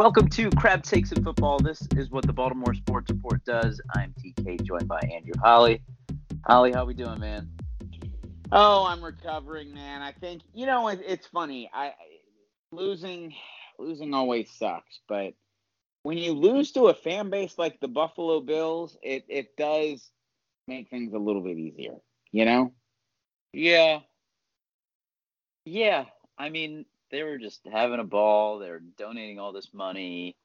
Welcome to Crab Takes in Football. This is what the Baltimore Sports Report does. I'm TK, joined by Andrew Holly. Holly, how we doing, man? Oh, I'm recovering, man. I think you know it, it's funny. I losing losing always sucks, but when you lose to a fan base like the Buffalo Bills, it it does make things a little bit easier, you know? Yeah. Yeah. I mean, they were just having a ball. They're donating all this money.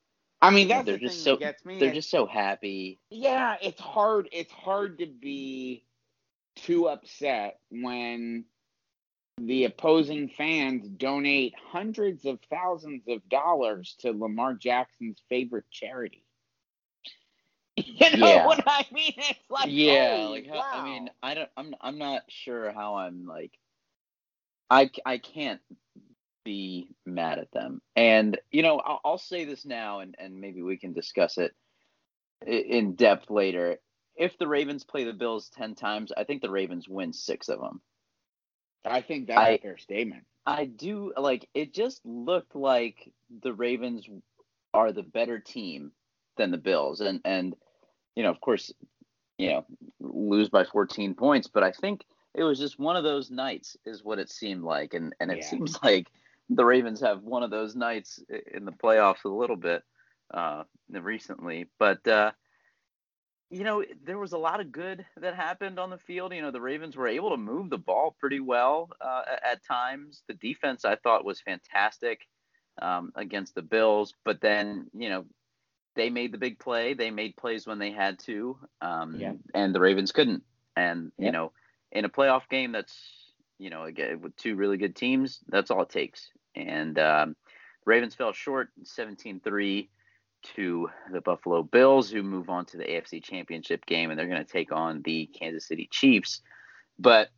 I mean, that's they're the just thing so that gets me. they're just so happy. yeah, it's hard. It's hard to be too upset when the opposing fans donate hundreds of thousands of dollars to Lamar Jackson's favorite charity. You know Yeah. what I mean? It's like yeah, like how, I mean. I don't I'm I'm not sure how I'm like I, I can't be mad at them. And you know, I'll, I'll say this now and and maybe we can discuss it in depth later. If the Ravens play the Bills 10 times, I think the Ravens win 6 of them. I think that's I- a fair statement. I do like it just looked like the Ravens are the better team than the Bills and and you know of course you know lose by 14 points but I think it was just one of those nights is what it seemed like and and it Yeah. seems like the Ravens have one of those nights in the playoffs a little bit uh recently but uh you know, there was a lot of good that happened on the field. You know, the Ravens were able to move the ball pretty well uh, at times. The defense I thought was fantastic um, against the Bills, but then you know they made the big play. They made plays when they had to, um, Yeah. and the Ravens couldn't. And you know, in a playoff game, that's you know again with two really good teams, that's all it takes. And um, Ravens fell short, 17-3 to the Buffalo Bills, who move on to the AFC Championship game, and they're going to take on the Kansas City Chiefs. But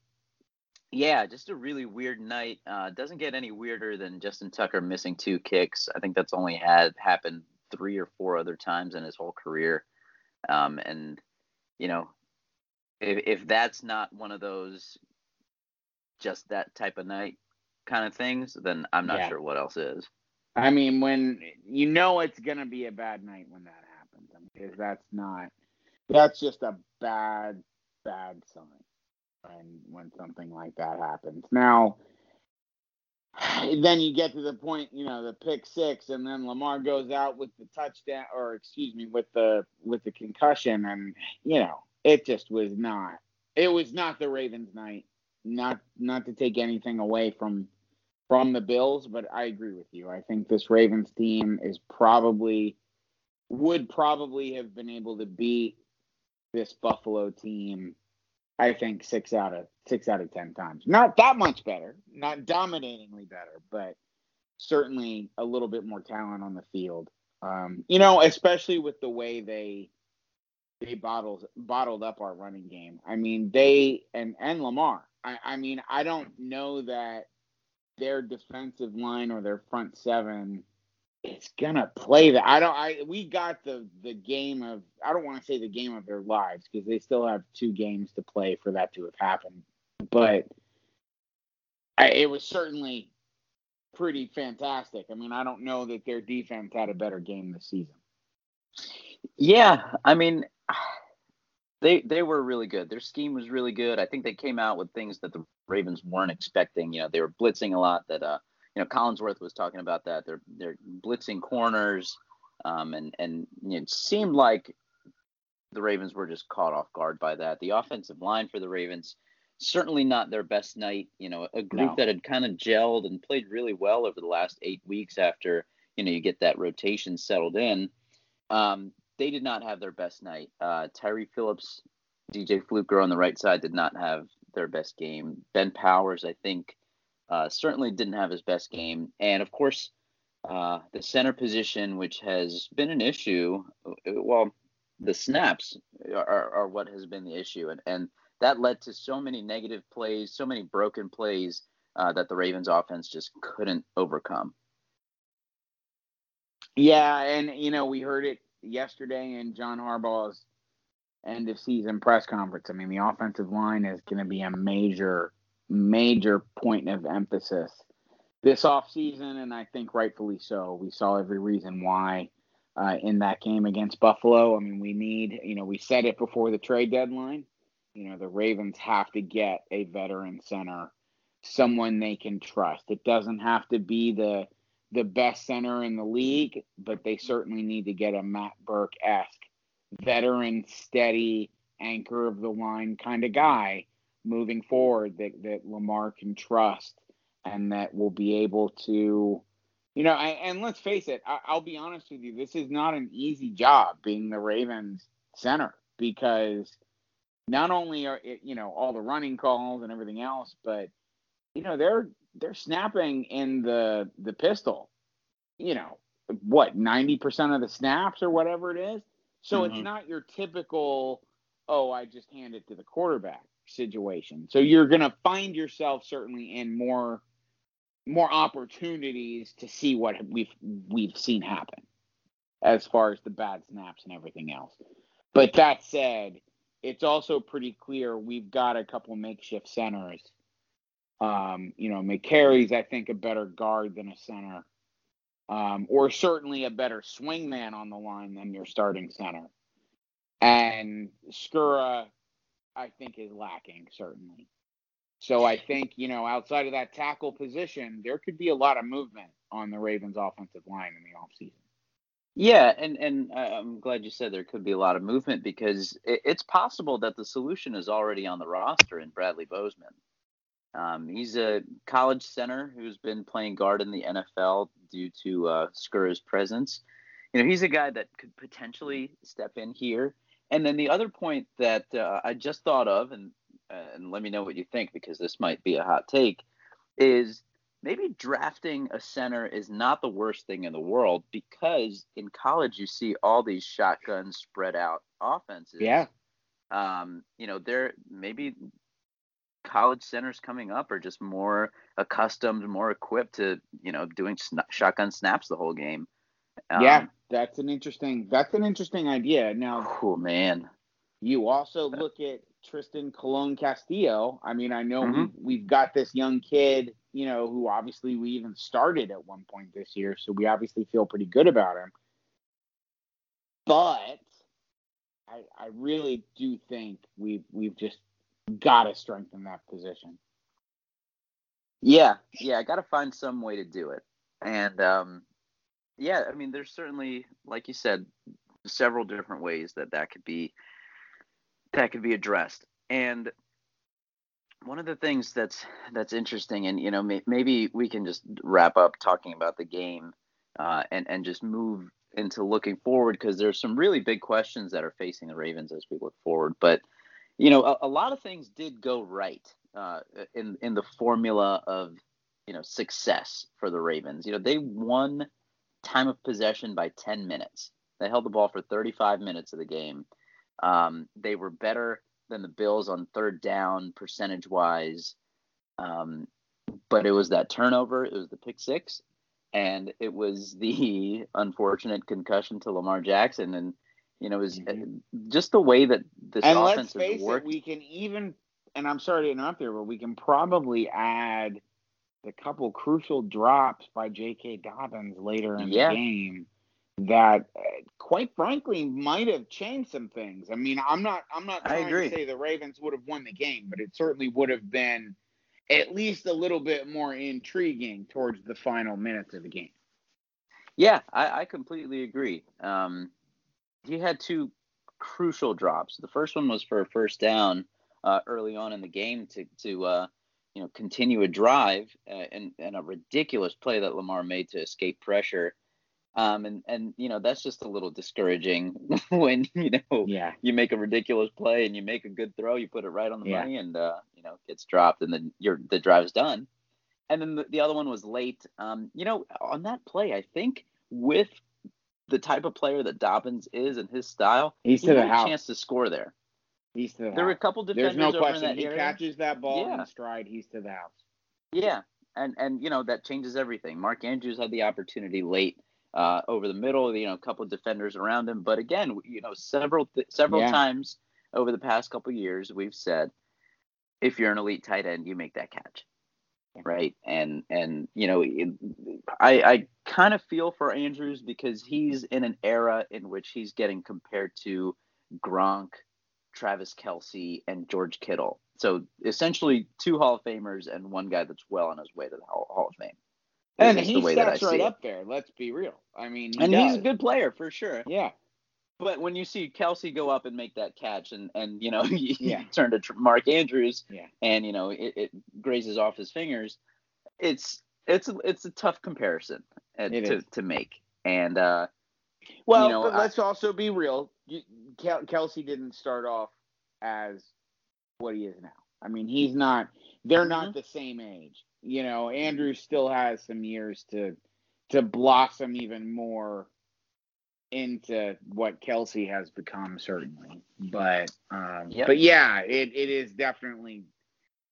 yeah, just a really weird night. Uh, doesn't get any weirder than Justin Tucker missing two kicks. I think that's only had happened three or four other times in his whole career. Um, and you know, if if that's not one of those just that type of night kind of things, then I'm not Yeah. sure what else is. I mean, when you know it's gonna be a bad night when that happens, I mean, because that's not that's just a bad, bad sign when when something like that happens. Now, then you get to the point, you know, the pick six, and then Lamar goes out with the touchdown, or excuse me, with the with the concussion, and you know, it just was not. It was not the Ravens' night. Not not to take anything away from from the Bills, but I agree with you. I think this Ravens team is probably would probably have been able to beat this Buffalo team. I think six out of six out of ten times. Not that much better, not dominatingly better, but certainly a little bit more talent on the field. Um, you know, especially with the way they they bottled bottled up our running game. I mean, they and and Lamar. I, I mean, I don't know that their defensive line or their front seven is gonna play that. I don't. I we got the the game of. I don't want to say the game of their lives because they still have two games to play for that to have happened. But I, it was certainly pretty fantastic. I mean, I don't know that their defense had a better game this season. Yeah, I mean, they they were really good. Their scheme was really good. I think they came out with things that the Ravens weren't expecting. You know, they were blitzing a lot. That uh, you know, Collinsworth was talking about that. They're they're blitzing corners, um, and and it seemed like the Ravens were just caught off guard by that. The offensive line for the Ravens certainly not their best night. You know, a group No. that had kind of gelled and played really well over the last eight weeks after you know you get that rotation settled in. Um, they did not have their best night. Uh, Tyre Phillips, DJ Fluker on the right side did not have their best game. Ben Powers, I think, uh, certainly didn't have his best game. And of course, uh, the center position, which has been an issue, well, the snaps are, are what has been the issue. And, and that led to so many negative plays, so many broken plays uh, that the Ravens offense just couldn't overcome. Yeah, and you know we heard it yesterday in John Harbaugh's end of season press conference. I mean, the offensive line is going to be a major, major point of emphasis this offseason, and I think rightfully so. We saw every reason why uh, in that game against Buffalo. I mean, we need, you know, we said it before the trade deadline. You know, the Ravens have to get a veteran center, someone they can trust. It doesn't have to be the the best center in the league, but they certainly need to get a Matt Birk esque veteran, steady, anchor of the line kind of guy moving forward that, that Lamar can trust and that will be able to, you know, and, let's face it, I, I'll be honest with you, this is not an easy job being the Ravens center because not only are it, you know, all the running calls and everything else, but you know, they're they're snapping in the the pistol, you know, what, 90% of the snaps or whatever it is. So mm-hmm. it's not your typical, oh, I just hand it to the quarterback situation. So you're going to find yourself certainly in more more opportunities to see what we've we've seen happen as far as the bad snaps and everything else. But that said, it's also pretty clear we've got a couple makeshift centers. Um, you know, Mekari's I think a better guard than a center. Um, or certainly a better swingman on the line than your starting center. And Skura, I think, is lacking, certainly. So I think, you know, outside of that tackle position, there could be a lot of movement on the Ravens offensive line in the offseason. Yeah, and and I'm glad you said there could be a lot of movement because it's possible that the solution is already on the roster in Bradley Bozeman. Um, he's a college center who's been playing guard in the NFL due to uh, Skura's presence. You know, he's a guy that could potentially step in here. And then the other point that uh, I just thought of, and and let me know what you think because this might be a hot take, is maybe drafting a center is not the worst thing in the world because in college you see all these shotgun spread out offenses. Yeah. Um, you know, there maybe college centers coming up are just more accustomed, more equipped to you know doing sn- shotgun snaps the whole game. Um, yeah, that's an interesting. That's an interesting idea. Now, oh man, you also look at Trystan Colon Castillo. I mean, I know mm-hmm. we've, we've got this young kid, you know, who obviously we even started at one point this year, so we obviously feel pretty good about him. But I, I really do think we've we've just got to strengthen that position. Yeah, yeah, I got to find some way to do it, and um, yeah, I mean, there's certainly, like you said, several different ways that that could be that could be addressed. And one of the things that's that's interesting, and you know, may, maybe we can just wrap up talking about the game uh, and and just move into looking forward because there's some really big questions that are facing the Ravens as we look forward. But you know, a, a lot of things did go right uh, in in the formula of you know success for the Ravens. You know, they won time of possession by 10 minutes. They held the ball for 35 minutes of the game. Um, they were better than the Bills on third down percentage wise. Um, but it was that turnover, it was the pick six, and it was the unfortunate concussion to Lamar Jackson. And, you know, is mm-hmm. just the way that this and offense let's face. It, we can even, and I'm sorry to interrupt there, but we can probably add the couple crucial drops by J.K. Dobbins later in yeah. the game that uh, quite frankly might have changed some things. I mean, I'm not I'm not trying to say the Ravens would have won the game, but it certainly would have been at least a little bit more intriguing towards the final minutes of the game. Yeah, I, I completely agree. Um, he had two crucial drops. The first one was for a first down uh, early on in the game to to uh, you know continue a drive uh, and and a ridiculous play that Lamar made to escape pressure. Um, and and you know that's just a little discouraging when you know yeah. you make a ridiculous play and you make a good throw, you put it right on the yeah. money, and uh, you know gets dropped, and then your the drive's done. And then the, the other one was late. Um, you know, on that play, I think with the type of player that Dobbins is and his style, he's he to the had house. a chance to score there. He's to the there house. were a couple defenders There's no over question. he area. catches that ball yeah. in stride. He's to the house. Yeah, and and you know that changes everything. Mark Andrews had the opportunity late uh, over the middle, you know, a couple of defenders around him. But again, you know, several th- several yeah. times over the past couple years, we've said if you're an elite tight end, you make that catch. Right? And and you know, I I kind of feel for Andrews because he's in an era in which he's getting compared to Gronk, Travis Kelce and George Kittle. So essentially, two Hall of Famers and one guy that's well on his way to the Hall, Hall of Fame. And he stacks right up there. Let's be real. I mean, he and does. he's a good player for sure. Yeah. But when you see Kelce go up and make that catch, and and you know you, Yeah. to Mark Andrews, Yeah. and you know it, it grazes off his fingers, it's it's it's a tough comparison uh, to is. to make. And uh, Well, you know, but I- let's also be real. You- Kel- Kelce didn't start off as what he is now. I mean, he's not. They're not Mm-hmm. the same age. You know, Andrew still has some years to to blossom even more into what Kelce has become, certainly. But um, Yep. but yeah, it, it is definitely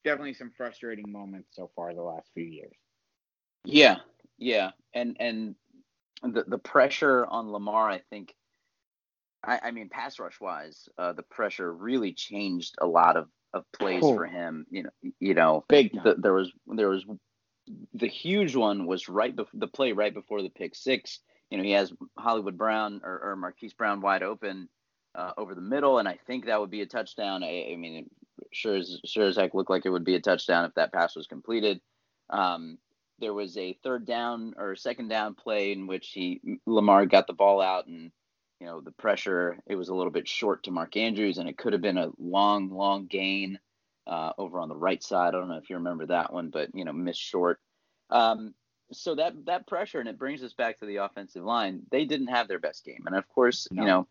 definitely some frustrating moments so far the last few years. Yeah, yeah, and and the the pressure on Lamar, I think. I, I mean, pass rush wise, uh, the pressure really changed a lot of, of plays Oh. for him. You know, you know, Big the, there was there was the huge one was right before the play right before the pick six. You know, he has Hollywood Brown or, or Marquise Brown wide open uh, over the middle, and I think that would be a touchdown. I, I mean, sure as sure as heck looked like it would be a touchdown if that pass was completed. Um, there was a third down or second down play in which he Lamar got the ball out and you know the pressure it was a little bit short to Mark Andrews and it could have been a long long gain uh, over on the right side. I don't know if you remember that one, but you know missed short. Um, so that that pressure and it brings us back to the offensive line. They didn't have their best game, and of course No. you know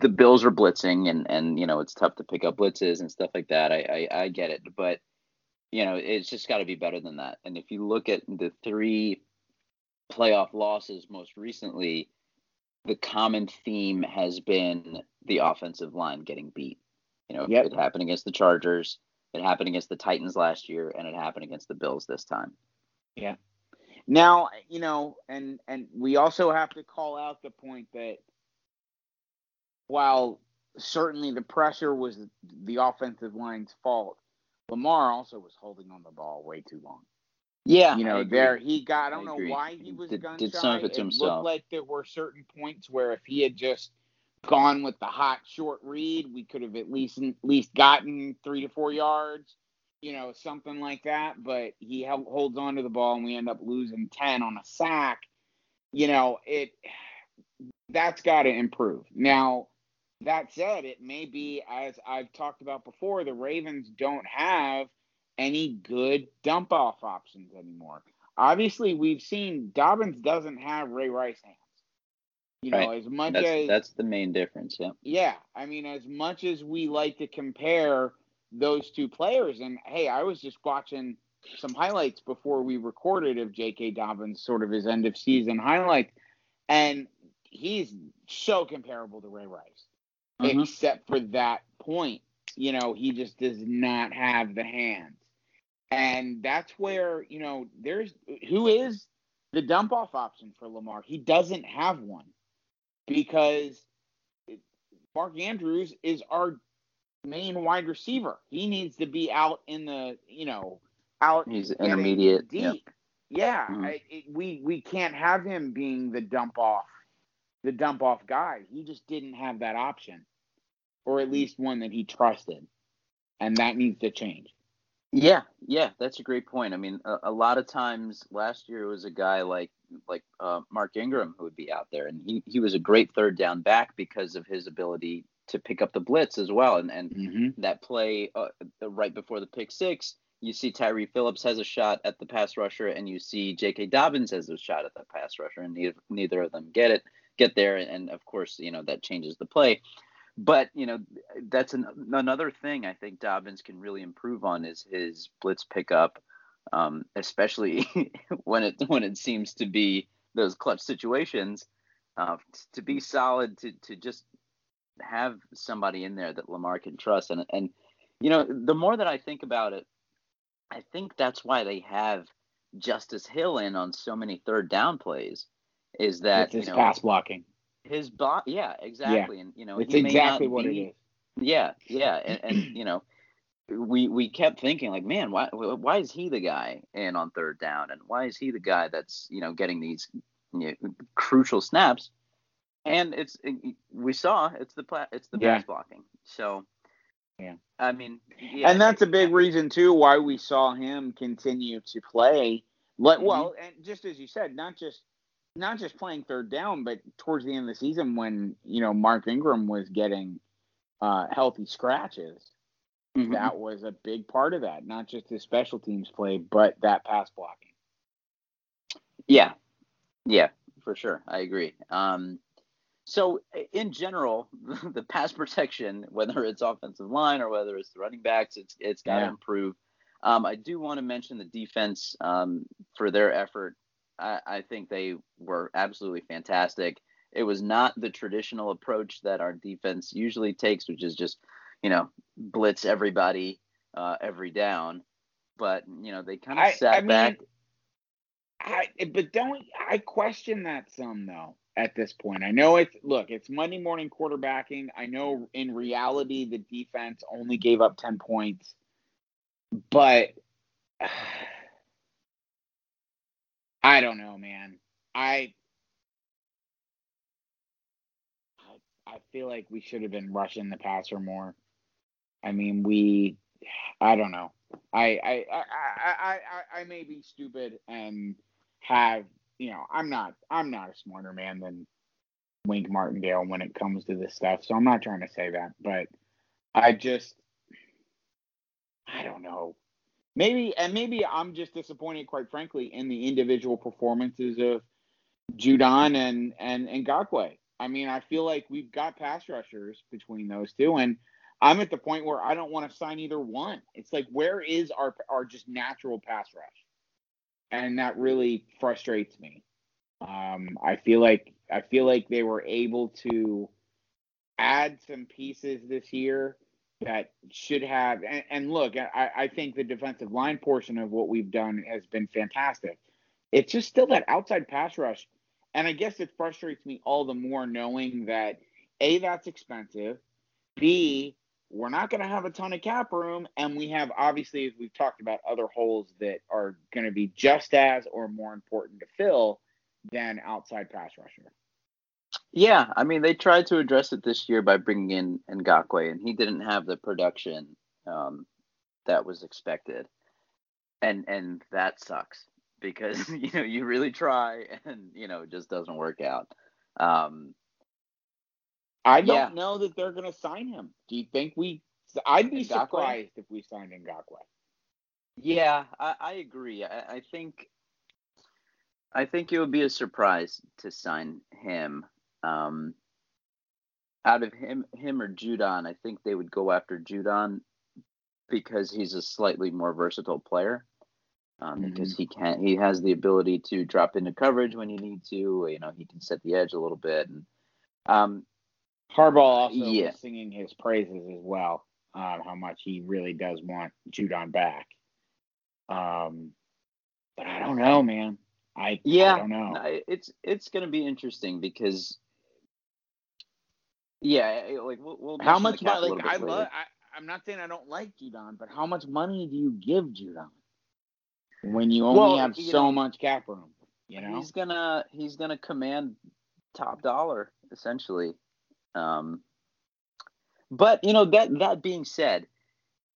the Bills are blitzing and and you know it's tough to pick up blitzes and stuff like that. I I, I get it, but you know it's just got to be better than that. And if you look at the three playoff losses most recently, the common theme has been the offensive line getting beat. You know, Yep. it happened against the Chargers, it happened against the Titans last year, and it happened against the Bills this time. Now, you know, and and we also have to call out the point that while certainly the pressure was the offensive line's fault, Lamar also was holding on the ball way too long. Yeah, You know, there he got. I don't I know why he was Did- gun did shy. some of it to it himself. looked like there were certain points where if he had just gone with the hot short read, we could have at least at least gotten three to four yards. You know, something like that. But he held, holds on to the ball, and we end up losing ten on a sack. You know, it that's got to improve. Now, that said, it may be as I've talked about before, the Ravens don't have any good dump off options anymore. Obviously, we've seen Dobbins doesn't have Ray Rice hands. You know, Right. as much that's as that's the main difference. Yeah. yeah, I mean, as much as we like to compare those two players, and hey, I was just watching some highlights before we recorded of J.K. Dobbins, sort of his end of season highlight, and he's so comparable to Ray Rice, Mhm. except for that point. You know, he just does not have the hands, and that's where you know there's who is the dump off option for Lamar. He doesn't have one because Mark Andrews is our main wide receiver. He needs to be out in the, you know, out He's intermediate, yeah. deep. Yeah, Mhm. I, it, we we can't have him being the dump off, the dump off guy. He just didn't have that option, or at least one that he trusted, and that needs to change. Yeah, yeah, that's a great point. I mean, a, a lot of times last year it was a guy like like uh, Mark Ingram who would be out there, and he he was a great third down back because of his ability to pick up the blitz as well. And and Mm-hmm. that play uh, right before the pick six, you see Tyre Phillips has a shot at the pass rusher, and you see J.K. Dobbins has a shot at the pass rusher, and neither, neither of them get it, get there, and, of course, you know that changes the play. But you know that's an, another thing I think Dobbins can really improve on is his blitz pickup, um, especially when it when it seems to be those clutch situations. Uh, to be solid, to to just have somebody in there that Lamar can trust. And and you know, the more that I think about it, I think that's why they have Justice Hill in on so many third down plays. Is that It's his you know pass blocking. his bot? Yeah, exactly. And you know, It's he may exactly what be, it is. Yeah, yeah, and, and you know, we we kept thinking like, man, why why is he the guy in on third down, and why is he the guy that's you know getting these you know, crucial snaps? And it's it, we saw it's the pla- it's the Yeah. pass blocking. So Yeah. I mean, yeah, and that's a big reason too why we saw him continue to play. Like, Mhm. well, and just as you said, not just not just playing third down, but towards the end of the season when you know Mark Ingram was getting uh, healthy scratches, Mhm. that was a big part of that. Not just his special teams play, but that pass blocking. Yeah, yeah, for sure. I agree. Um, so in general, the pass protection, whether it's offensive line or whether it's the running backs, it's it's got to Yeah. improve. Um, I do want to mention the defense um, for their effort. I, I think they were absolutely fantastic. It was not the traditional approach that our defense usually takes, which is just, you know, blitz everybody uh, every down. But you know, they kind of sat I mean, back. I but don't I question that some though at this point. I know it's look, it's Monday morning quarterbacking. I know in reality the defense only gave up 10 points. But I don't know, man. I I, feel like we should have been rushing the passer more. I mean, we I don't know. I I I I, I, I may be stupid and have you know I'm not I'm not a smarter man than Wink Martindale when it comes to this stuff. So I'm not trying to say that, but I just I don't know. Maybe and maybe I'm just disappointed, quite frankly, in the individual performances of Judon and and and Ngakoue. I mean, I feel like we've got pass rushers between those two, and I'm at the point where I don't want to sign either one. It's like where is our our just natural pass rush? And that really frustrates me. Um, I feel like I feel like they were able to add some pieces this year that should have and, and look, I, I think the defensive line portion of what we've done has been fantastic. It's just still that outside pass rush. And I guess it frustrates me all the more knowing that A, that's expensive. B, we're not going to have a ton of cap room. And we have, obviously, as we've talked about, other holes that are going to be just as or more important to fill than outside pass rusher. Yeah, I mean they tried to address it this year by bringing in Ngakoue, and he didn't have the production um, that was expected, and and that sucks because you know you really try and you know it just doesn't work out. Um, I don't Yeah. know that they're going to sign him. Do you think we? I'd be Ngakoue? surprised if we signed Ngakoue. yeah, I, I agree. I, I think I think it would be a surprise to sign him. Um, out of him, him or Judon, I think they would go after Judon because he's a slightly more versatile player. Um, Because he can, he has the ability to drop into coverage when you need to. You know, he can set the edge a little bit. And um, Harbaugh also Yeah. was singing his praises as well. Um, how much he really does want Judon back. Um, but I don't know, man. I yeah, I don't know. it's it's going to be interesting because, yeah, like we'll, we'll How much the cap a money? Like I love. I, I'm not saying I don't like Judon, but how much money do you give Judon when you only Well, have you so know, much cap room? You know, he's gonna he's gonna command top dollar essentially. Um, but you know that that being said,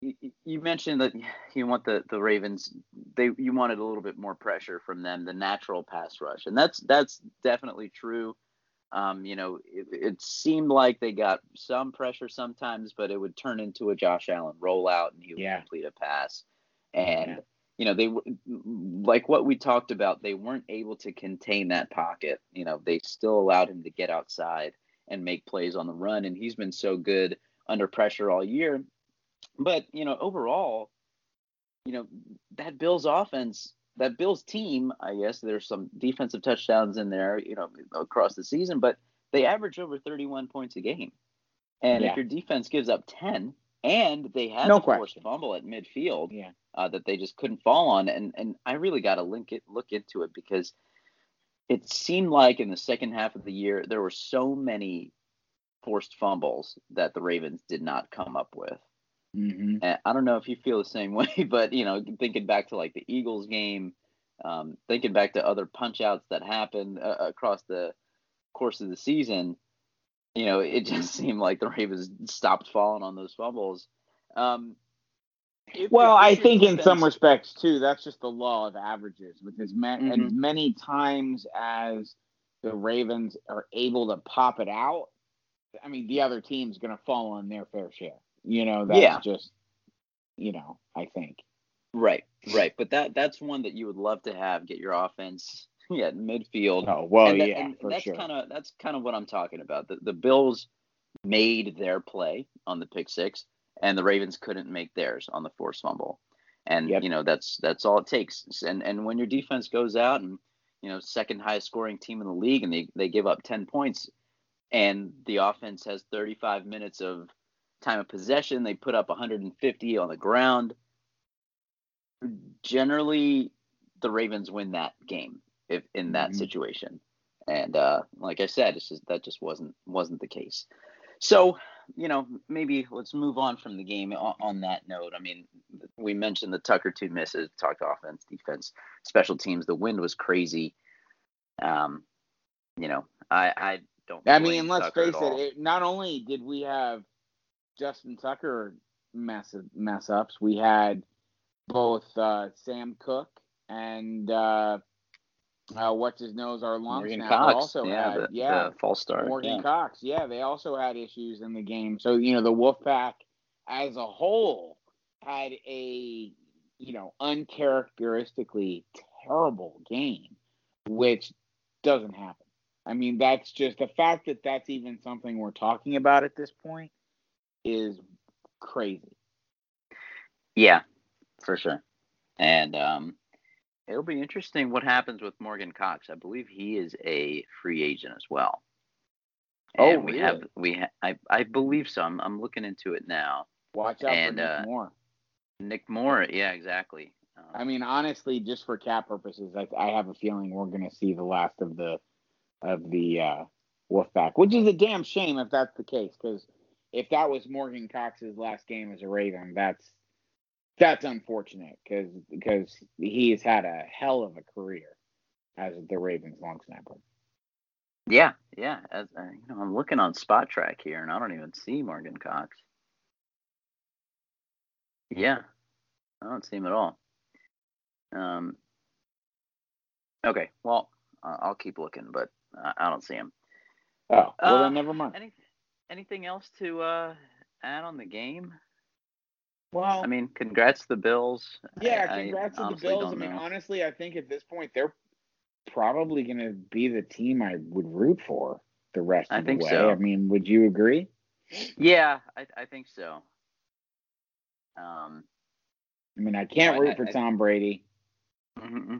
you, you mentioned that you want the the Ravens. They you wanted a little bit more pressure from them, the natural pass rush, and that's that's definitely true. Um, you know, it, it seemed like they got some pressure sometimes, but it would turn into a Josh Allen rollout, and he would Yeah. complete a pass. And Yeah. you know, they were like what we talked about. They weren't able to contain that pocket. You know, they still allowed him to get outside and make plays on the run, and he's been so good under pressure all year. But you know, overall, you know that Bills offense, that Bills team. I guess there's some defensive touchdowns in there, you know, across the season, but they average over 31 points a game. And Yeah. if your defense gives up 10, and they had No the forced fumble at midfield, yeah. uh, that they just couldn't fall on. And and I really got to link it look into it because it seemed like in the second half of the year there were so many forced fumbles that the Ravens did not come up with. Mm-hmm. And I don't know if you feel the same way, but you know, thinking back to like the Eagles game, um, thinking back to other punch outs that happened uh, across the course of the season, you know, it just seemed like the Ravens stopped falling on those fumbles. Um, Well, I think in some respects too, that's just the law of averages. With as, ma- Mhm. as many times as the Ravens are able to pop it out, I mean, the other team's going to fall on their fair share. You know, that's Yeah. just, you know, I think. Right, right. But that that's one that you would love to have get your offense yeah midfield. Oh well, that- yeah, and for that's sure. kind of that's kind of what I'm talking about. The, the Bills made their play on the pick six, and the Ravens couldn't make theirs on the forced fumble. And Yep. you know that's that's all it takes. And and when your defense goes out and you know second highest scoring team in the league, and they they give up ten points, and the offense has 35 minutes of time of possession, they put up 150 on the ground. Generally, the Ravens win that game if in that Mhm. situation. And uh, like I said, it's just that just wasn't wasn't the case. So you know, maybe let's move on from the game on, on that note. I mean, we mentioned the Tucker two misses, talked offense, defense, special teams. The wind was crazy. Um, you know, I I don't. I mean, let's Tucker face it, it. Not only did we have Justin Tucker mess mess ups, we had both uh, Sam Koch and uh, uh, what's his nose, our long Morgan snapper Cox, also yeah, had the, yeah the false start. Morgan yeah. Cox, yeah, they also had issues in the game. So you know, the Wolfpack as a whole had a you know uncharacteristically terrible game, which doesn't happen. I mean, that's just the fact that that's even something we're talking about at this point is crazy. Yeah, for sure. And um, it'll be interesting what happens with Morgan Cox. I believe he is a free agent as well. Oh, And we have we ha- I I believe so. I'm, I'm looking into it now. Watch out And, for Nick uh, Moore. Nick Moore, yeah, exactly. Um, I mean, honestly, just for cap purposes, I, I have a feeling we're going to see the last of the of the uh, Wolfpack, which is a damn shame if that's the case. Because if that was Morgan Cox's last game as a Raven, that's that's unfortunate because because he's had a hell of a career as the Ravens long snapper. yeah, yeah. As, uh, you know, I'm looking on Spotrac here, and I don't even see Morgan Cox. Yeah, I don't see him at all. Um. Okay, well, uh, I'll keep looking, but uh, I don't see him. Oh well, Uh, then never mind. Any, anything else to uh, add on the game? Well, I mean, congrats to the Bills. Yeah, I- I congrats to the Bills. I mean, know. honestly, I think at this point they're probably going to be the team I would root for the rest I of think the way. so. I mean, would you agree? Yeah, I, I think so. Um, I mean, I can't I- root I- for I- Tom Brady. Mm-hmm.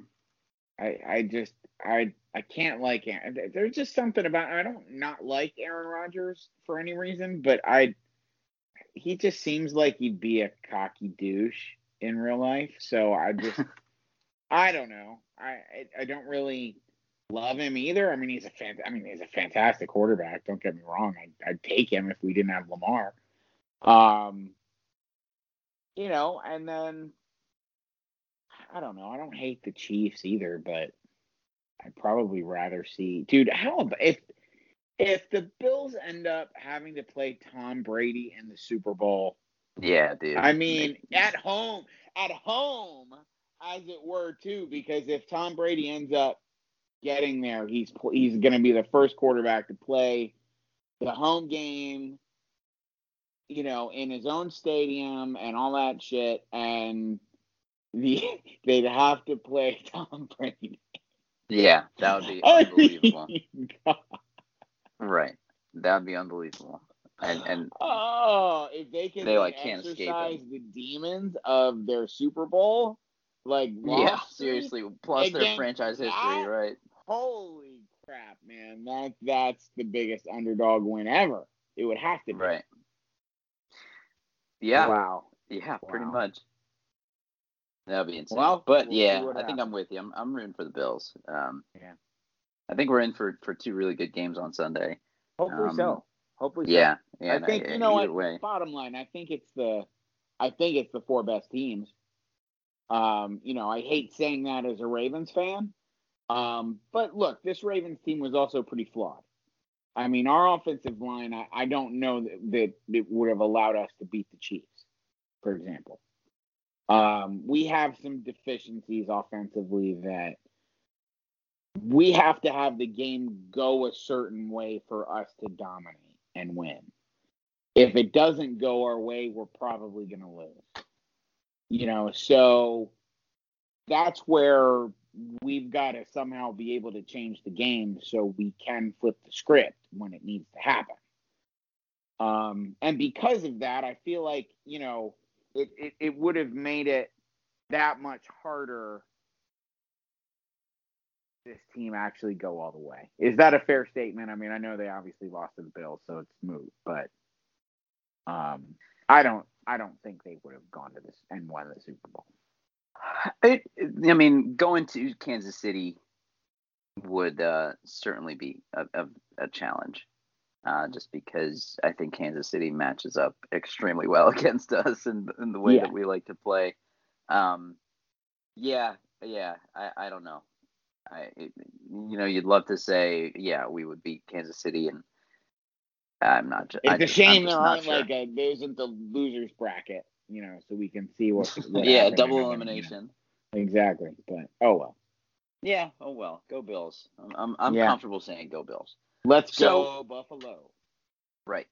I I just I I can't like Aaron. There's just something about I don't not like Aaron Rodgers for any reason, but I he just seems like he'd be a cocky douche in real life. So I just I don't know. I I, don't really love him either. I mean, he's a fan. I mean, he's a fantastic quarterback. Don't get me wrong. I, I'd take him if we didn't have Lamar. Um, you know, and then I don't know. I don't hate the Chiefs either, but I'd probably rather see, dude. How ab- if if the Bills end up having to play Tom Brady in the Super Bowl? Yeah, dude. I mean, at home, at home, as it were, too, because if Tom Brady ends up getting there, he's he's going to be the first quarterback to play the home game, you know, in his own stadium and all that shit, and the they'd have to play Tom Brady. yeah, that would be I unbelievable. mean. Right, that would be unbelievable. And and oh, if they can They, like, can't escape exercise the demons of their Super Bowl, like yeah, seriously. Plus their franchise history, that? right? Holy crap, man! That that's the biggest underdog win ever. It would have to be. Right. Yeah, Wow. yeah, pretty much. That'd be insane. Well, but we'll yeah, I think I'm with you. I'm I'm rooting for the Bills. Um, Yeah. I think we're in for for two really good games on Sunday. Hopefully Um, so. Hopefully so. Yeah, yeah. I think I- you know what. way. Bottom line, I think it's the I think it's the four best teams. Um, you know, I hate saying that as a Ravens fan. Um, but look, this Ravens team was also pretty flawed. I mean, our offensive line, I, I don't know that, that it would have allowed us to beat the Chiefs, for example. Um, we have some deficiencies offensively that we have to have the game go a certain way for us to dominate and win. If it doesn't go our way, we're probably going to lose. You know, so that's where we've got to somehow be able to change the game so we can flip the script when it needs to happen. Um, and because of that, I feel like, you know, it, it, it would have made it that much harder this team actually go all the way. Is that a fair statement? I mean, I know they obviously lost to the Bills, so it's moot, but um, I don't I don't think they would have gone to this and won the Super Bowl. It, I mean, going to Kansas City would uh, certainly be a, a, a challenge, uh, just because I think Kansas City matches up extremely well against us in, in the way yeah. that we like to play. Um, yeah, yeah, I, I don't know. I, it, you know, you'd love to say, yeah, we would beat Kansas City, and I'm not. Just, it's I, a shame there aren't sure. like a there isn't the losers bracket, you know, so we can see what. what yeah, double elimination. You know. Exactly, but oh well. Yeah, oh well. Go Bills. I'm I'm, I'm yeah. comfortable saying go Bills. Let's so, go Buffalo. Right.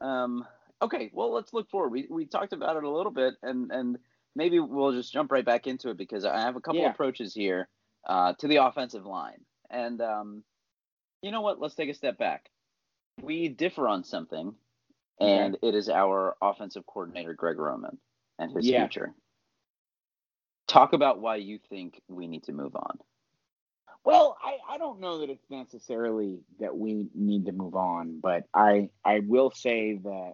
Um. Okay. Well, let's look forward. We we talked about it a little bit, and and maybe we'll just jump right back into it because I have a couple yeah. approaches here uh, to the offensive line. And um, you know what? Let's take a step back. We differ on something, and it is our offensive coordinator, Greg Roman, and his yeah. future. Talk about why you think we need to move on. Well, I, I don't know that it's necessarily that we need to move on, but I I will say that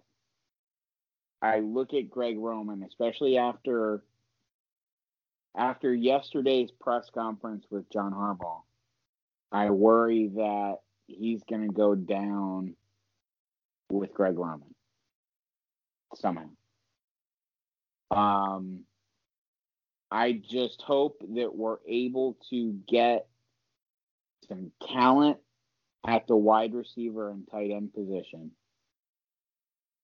I look at Greg Roman, especially after after yesterday's press conference with John Harbaugh, I worry that he's going to go down with Greg Roman somehow. Um, I just hope that we're able to get some talent at the wide receiver and tight end position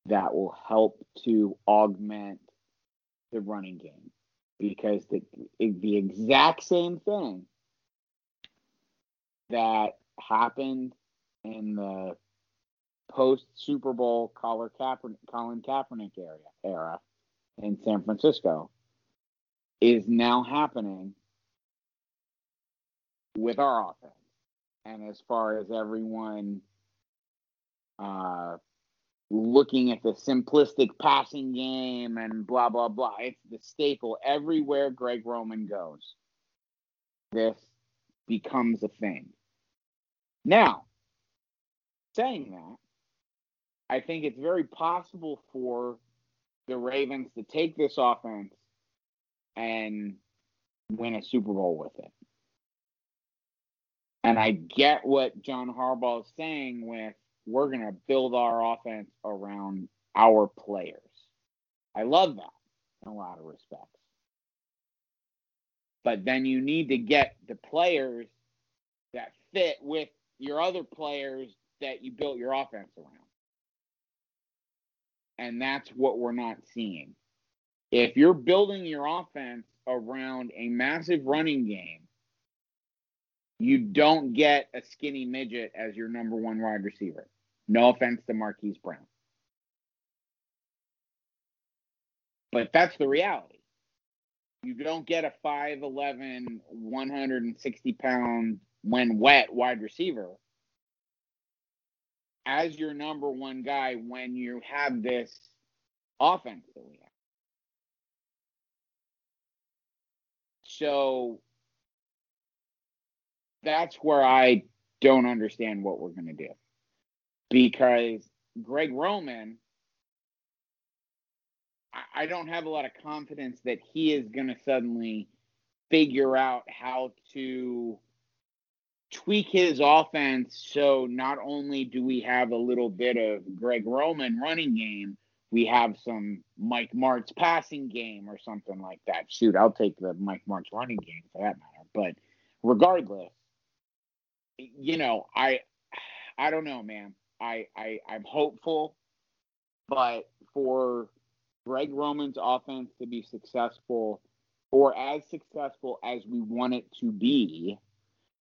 that will help to augment the running game because the the exact same thing that happened in the post Super Bowl Colin Kaepernick, Colin Kaepernick era, era in San Francisco is now happening with our offense. And as far as everyone uh, looking at the simplistic passing game and blah blah blah. It's the staple everywhere Greg Roman goes. This becomes a thing. Now, saying that, I think it's very possible for the Ravens to take this offense and win a Super Bowl with it. And I get what John Harbaugh is saying with we're going to build our offense around our players. I love that in a lot of respects. But then you need to get the players that fit with your other players that you built your offense around. And that's what we're not seeing. If you're building your offense around a massive running game, you don't get a skinny midget as your number one wide receiver. No offense to Marquise Brown. But that's the reality. You don't get a 5'11, 160 pound, when wet wide receiver as your number one guy when you have this offense that we have. So that's where I don't understand what we're going to do because Greg Roman, I don't have a lot of confidence that he is going to suddenly figure out how to tweak his offense so not only do we have a little bit of Greg Roman running game, we have some Mike Martz passing game or something like that. Shoot, I'll take the Mike Martz running game for that matter. But regardless, you know, I I don't know, man. I, I I'm hopeful, but for Greg Roman's offense to be successful or as successful as we want it to be,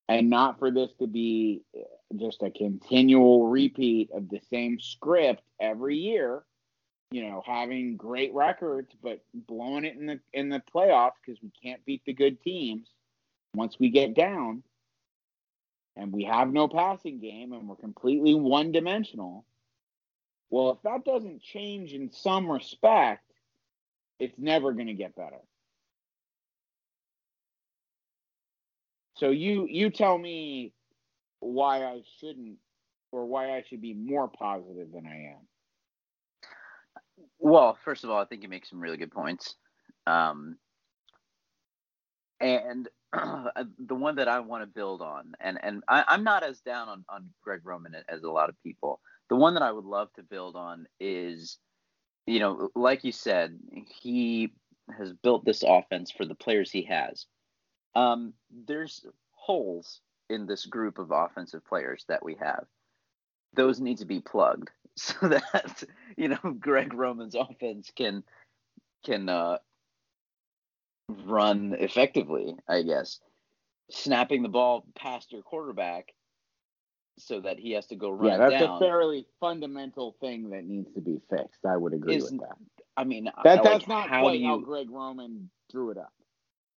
and not for this to be just a continual repeat of the same script every year, you know, having great records but blowing it in the in the playoffs because we can't beat the good teams. Once we get down and we have no passing game and we're completely one dimensional. Well, if that doesn't change in some respect, it's never going to get better. So you you tell me why I shouldn't or why I should be more positive than I am. Well, first of all, I think you make some really good points. Um, and the one that I want to build on, and and I, am not as down on on Greg Roman as a lot of people. The one that I would love to build on is, you know, like you said, he has built this offense for the players he has. Um, there's holes in this group of offensive players that we have. Those need to be plugged so that you know Greg Roman's offense can can uh, run effectively, I guess. Snapping the ball past your quarterback so that he has to go run yeah, that's down. a fairly fundamental thing that needs to be fixed. I would agree with that. I mean, that, like, that's not how quite you... how Greg Roman drew it up.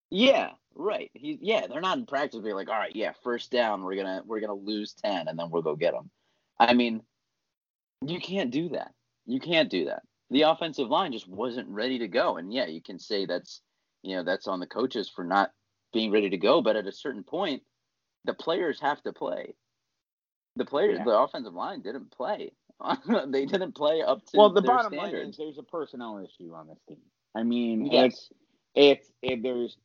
Yeah, right. He, yeah, they're not in practice being like, all right, yeah, first down, we're gonna we're gonna lose ten, and then we'll go get them. I mean, you can't do that. You can't do that. The offensive line just wasn't ready to go, and yeah, you can say that's you know that's on the coaches for not being ready to go, but at a certain point, the players have to play. The players, yeah. the offensive line didn't play. they didn't play up to well. The bottom line is there's a personnel issue on this team. I mean, yes. it's if there's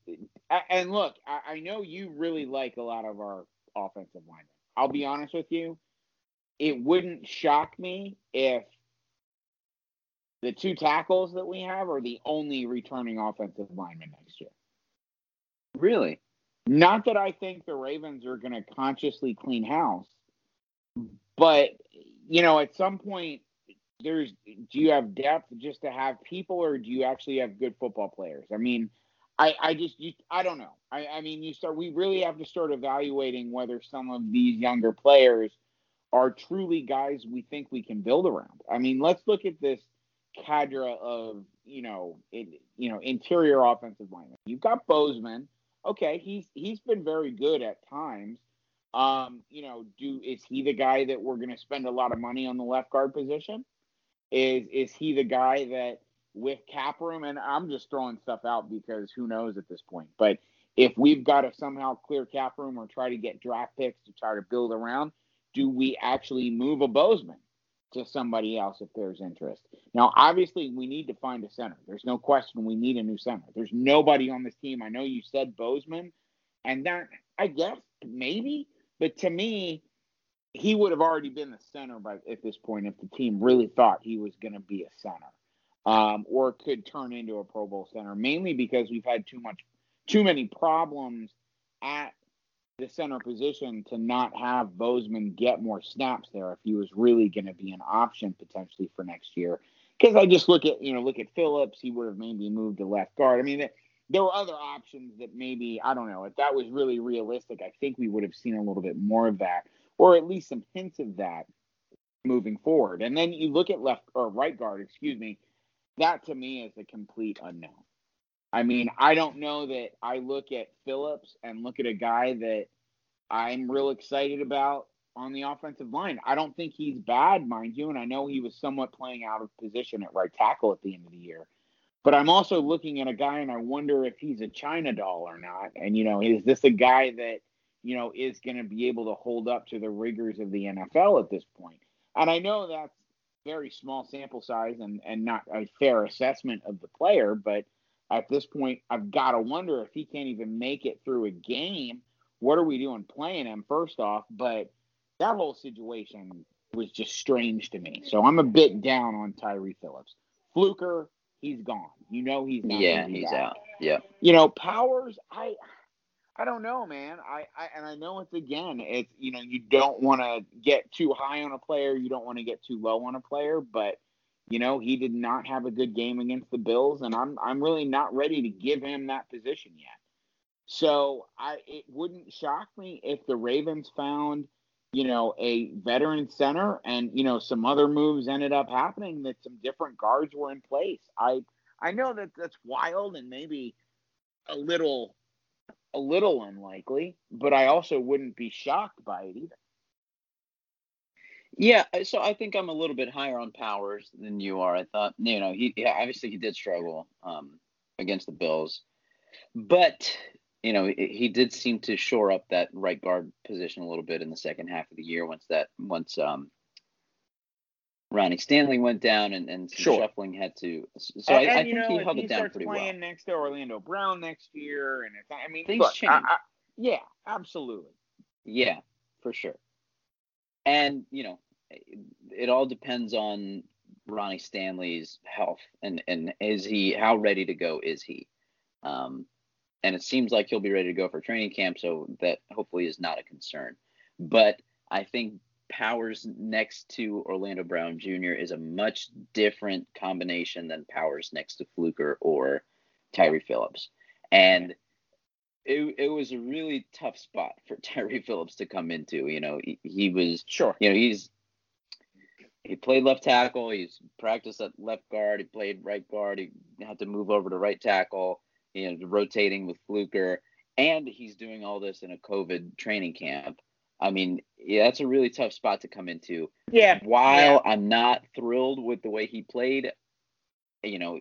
and look, I, I know you really like a lot of our offensive linemen. I'll be honest with you, it wouldn't shock me if the two tackles that we have are the only returning offensive linemen next year. Really? Not that I think the Ravens are going to consciously clean house, but you know, at some point, there's do you have depth just to have people, or do you actually have good football players? I mean, I I just you, I don't know. I I mean, you start we really have to start evaluating whether some of these younger players are truly guys we think we can build around. I mean, let's look at this cadre of you know you know interior offensive linemen. You've got Bozeman. Okay, he's he's been very good at times. Um, you know, do is he the guy that we're going to spend a lot of money on the left guard position? Is is he the guy that with cap room? And I'm just throwing stuff out because who knows at this point. But if we've got to somehow clear cap room or try to get draft picks to try to build around, do we actually move a Bozeman? To somebody else if there's interest. Now, obviously, we need to find a center. There's no question we need a new center. There's nobody on this team. I know you said Bozeman, and that I guess maybe, but to me, he would have already been the center by at this point if the team really thought he was going to be a center, um, or could turn into a Pro Bowl center. Mainly because we've had too much, too many problems at the center position to not have Bozeman get more snaps there if he was really going to be an option potentially for next year. Because I just look at you know look at Phillips, he would have maybe moved to left guard. I mean, there were other options that maybe I don't know if that was really realistic. I think we would have seen a little bit more of that, or at least some hints of that moving forward. And then you look at left or right guard, excuse me. That to me is a complete unknown. I mean, I don't know that I look at Phillips and look at a guy that I'm real excited about on the offensive line. I don't think he's bad, mind you, and I know he was somewhat playing out of position at right tackle at the end of the year. But I'm also looking at a guy and I wonder if he's a China doll or not. And, you know, is this a guy that, you know, is going to be able to hold up to the rigors of the NFL at this point? And I know that's very small sample size and, and not a fair assessment of the player, but – at this point, I've got to wonder if he can't even make it through a game. What are we doing playing him, first off? But that whole situation was just strange to me. So I'm a bit down on Tyre Phillips. Fluker, he's gone. You know he's not. Yeah, he's back. out. Yeah. You know, Powers, I I don't know, man. I, I and I know it's again, it's you know, you don't want to get too high on a player, you don't want to get too low on a player, but you know, he did not have a good game against the Bills, and I'm I'm really not ready to give him that position yet. So I it wouldn't shock me if the Ravens found, you know, a veteran center and you know some other moves ended up happening that some different guards were in place. I I know that that's wild and maybe a little a little unlikely, but I also wouldn't be shocked by it either. Yeah, so I think I'm a little bit higher on Powers than you are. I thought, you know, he yeah, obviously he did struggle um, against the Bills, but you know, he did seem to shore up that right guard position a little bit in the second half of the year once that once um, Ronnie Stanley went down and, and Sure. shuffling had to. So and, I, I and, think know, he if held he it down starts pretty playing next to Orlando Brown next year, and it's I mean, Things look, change. I- yeah, absolutely. Yeah, for sure. And you know, it all depends on Ronnie Stanley's health and and is he how ready to go is he? Um, and it seems like he'll be ready to go for training camp, so that hopefully is not a concern. But I think Powers next to Orlando Brown Jr. is a much different combination than Powers next to Fluker or Tyre Phillips. And it, it was a really tough spot for Tyre Phillips to come into. You know, he, he was, Sure. you know, he's he played left tackle. He's practiced at left guard. He played right guard. He had to move over to right tackle. You know, rotating with Fluker, and he's doing all this in a COVID training camp. I mean, yeah, that's a really tough spot to come into. Yeah. While I'm not thrilled with the way he played, you know,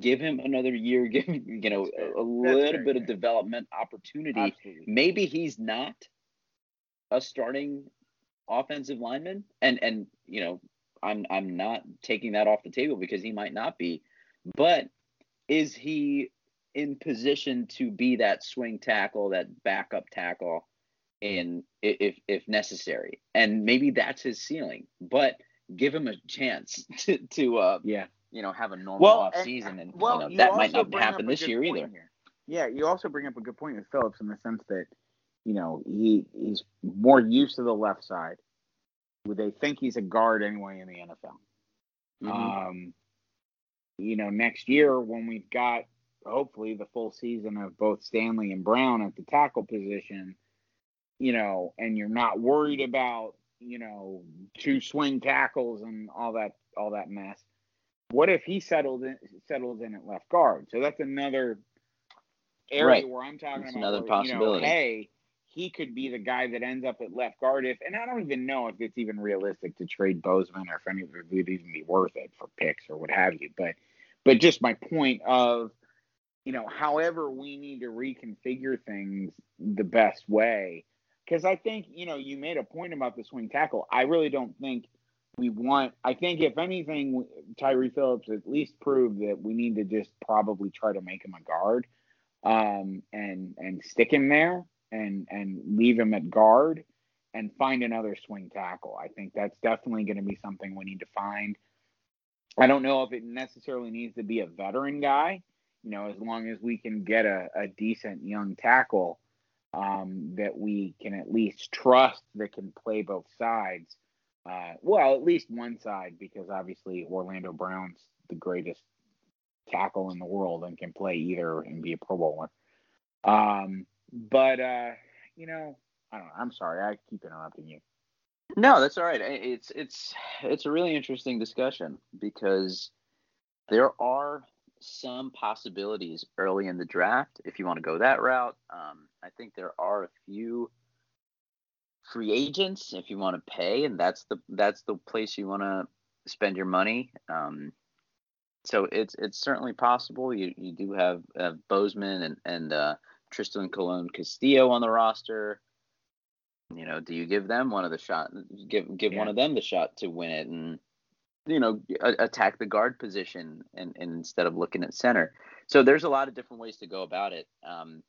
give him another year, give him, you know, a, a little fair, bit of development opportunity. Absolutely. Maybe he's not a starting offensive lineman, and and you know, I'm I'm not taking that off the table because he might not be, but is he in position to be that swing tackle, that backup tackle, in if if necessary? And maybe that's his ceiling, but give him a chance to to uh Yeah. you know have a normal Well, off and- season, and well, you know, you that might not happen this year either. here. Yeah, you also bring up a good point with Phillips in the sense that, you know, he he's more used to the left side. They think he's a guard anyway in the NFL. Mhm. Um, you know, next year when we've got hopefully the full season of both Stanley and Brown at the tackle position, you know, and you're not worried about, you know, two swing tackles and all that all that mess. What if he settled in settles in at left guard? So that's another area Right. where I'm talking That's about another where, possibility. You know, hey, he could be the guy that ends up at left guard if, and I don't even know if it's even realistic to trade Bozeman or if any of it would even be worth it for picks or what have you. But, but just my point of, you know, however we need to reconfigure things the best way. Because I think, you know, you made a point about the swing tackle. I really don't think we want, I think if anything, Tyre Phillips at least proved that we need to just probably try to make him a guard um, and and stick him there and and leave him at guard and find another swing tackle. I think that's definitely going to be something we need to find. I don't know if it necessarily needs to be a veteran guy, you know, as long as we can get a, a decent young tackle um, that we can at least trust that can play both sides. Uh, well, at least one side, because obviously Orlando Brown's the greatest tackle in the world and can play either and be a Pro Bowler. Um, but uh, you know, I don't know. I'm sorry, I keep interrupting you. No, that's all right. It's it's it's a really interesting discussion because there are some possibilities early in the draft if you want to go that route. Um, I think there are a few free agents if you want to pay, and that's the that's the place you want to spend your money. Um, so it's it's certainly possible. You you do have uh, Bozeman and and uh, Trystan Colon Castillo on the roster. You know, do you give them one of the shot? Give give one of them the shot to win it, and you know, a- attack the guard position, and, and instead of looking at center. So there's a lot of different ways to go about it. Um,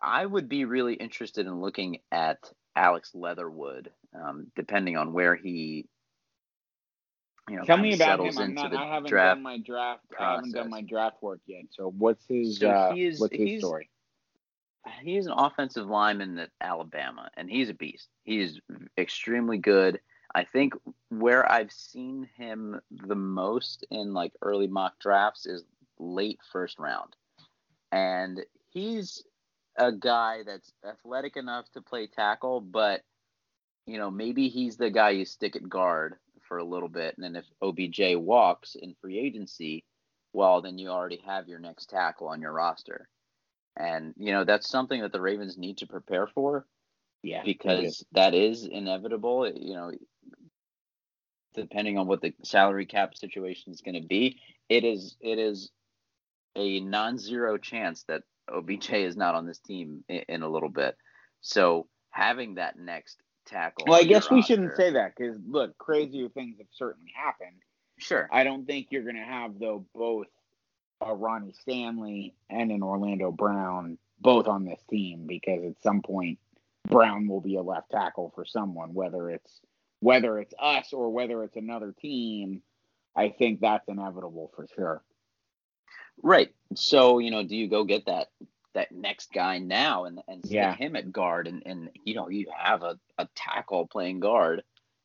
I would be really interested in looking at Alex Leatherwood, um, depending on where he you know, Tell me about him. I'm not, I haven't draft. done my draft. I haven't done my draft work yet. So what's his So uh, is- what's his story? He's an offensive lineman at Alabama, and he's a beast. He's extremely good. I think where I've seen him the most in like early mock drafts is late first round, and he's a guy that's athletic enough to play tackle, but you know maybe he's the guy you stick at guard for a little bit, and then if OBJ walks in free agency, well then you already have your next tackle on your roster. And you know that's something that the Ravens need to prepare for Yeah, because that is inevitable. You know, depending on what the salary cap situation is going to be, it is it is a non-zero chance that OBJ is not on this team in, in a little bit. So having that next tackle. Well, I guess we shouldn't say that because look, crazier things have certainly happened. Sure. I don't think you're going to have though both a Ronnie Stanley and an Orlando Brown both on this team because at some point Brown will be a left tackle for someone, whether it's whether it's us or whether it's another team. I think that's inevitable for sure. Right. So, you know, do you go get that that next guy now and and stick Yeah. him at guard and and you know, you have a, a tackle playing guard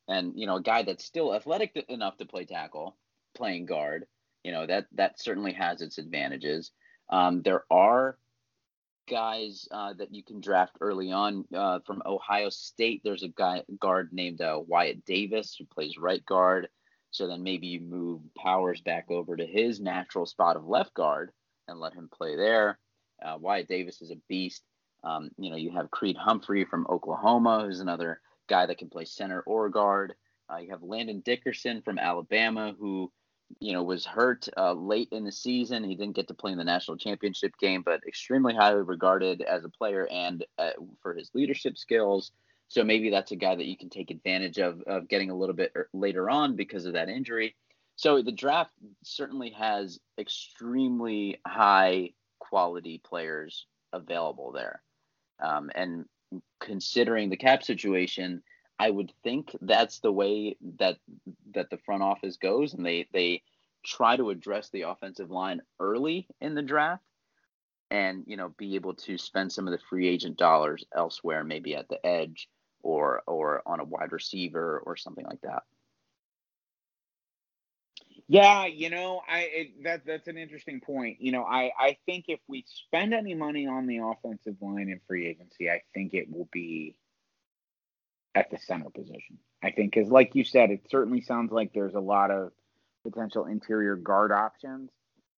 and you know, a guy that's still athletic enough to play tackle playing guard, you know, that that certainly has its advantages. Um, there are guys uh, that you can draft early on uh, from Ohio State. There's a guy guard named uh, Wyatt Davis who plays right guard. So then maybe you move Powers back over to his natural spot of left guard and let him play there. Uh, Wyatt Davis is a beast. Um, you know, you have Creed Humphrey from Oklahoma, who's another guy that can play center or guard. Uh, you have Landon Dickerson from Alabama, who, you know, was hurt uh, late in the season. He didn't get to play in the national championship game, but extremely highly regarded as a player and uh, for his leadership skills. So maybe that's a guy that you can take advantage of of getting a little bit er- later on because of that injury. So the draft certainly has extremely high quality players available there. Um, and considering the cap situation, I would think that's the way that that the front office goes, and they they try to address the offensive line early in the draft, and you know be able to spend some of the free agent dollars elsewhere, maybe at the edge or or on a wide receiver or something like that. Yeah, you know, I it, that that's an interesting point. You know, I I think if we spend any money on the offensive line in free agency, I think it will be at the center position. I think because, like you said, it certainly sounds like there's a lot of potential interior guard options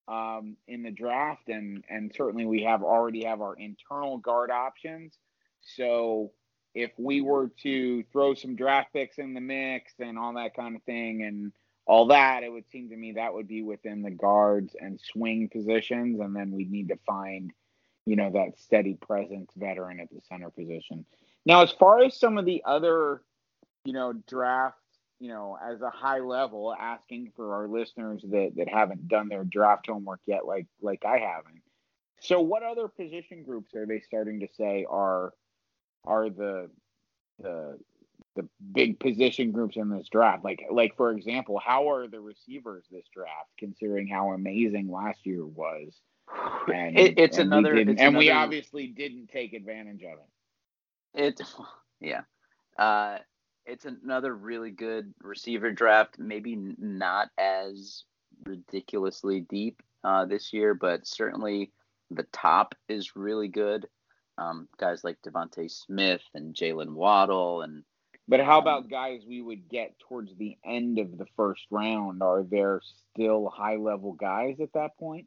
um, in the draft, and and certainly we have already have our internal guard options. So if we were to throw some draft picks in the mix and all that kind of thing, and all that, it would seem to me that would be within the guards and swing positions, and then we'd need to find, you know, that steady presence veteran at the center position. Now, as far as some of the other, you know, draft, you know, as a high level, asking for our listeners that that haven't done their draft homework yet, like like I haven't. So, what other position groups are they starting to say are are the the the big position groups in this draft. Like like for example, how are the receivers this draft considering how amazing last year was? And It- it's and another- didn't- it's and we obviously didn't take advantage of it. It, yeah. Uh, it's another really good receiver draft. Maybe not as ridiculously deep uh, this year, but certainly the top is really good. Um, guys like DeVonta Smith and Jaylen Waddle and But how Um, about guys we would get towards the end of the first round? Are there still high level guys at that point?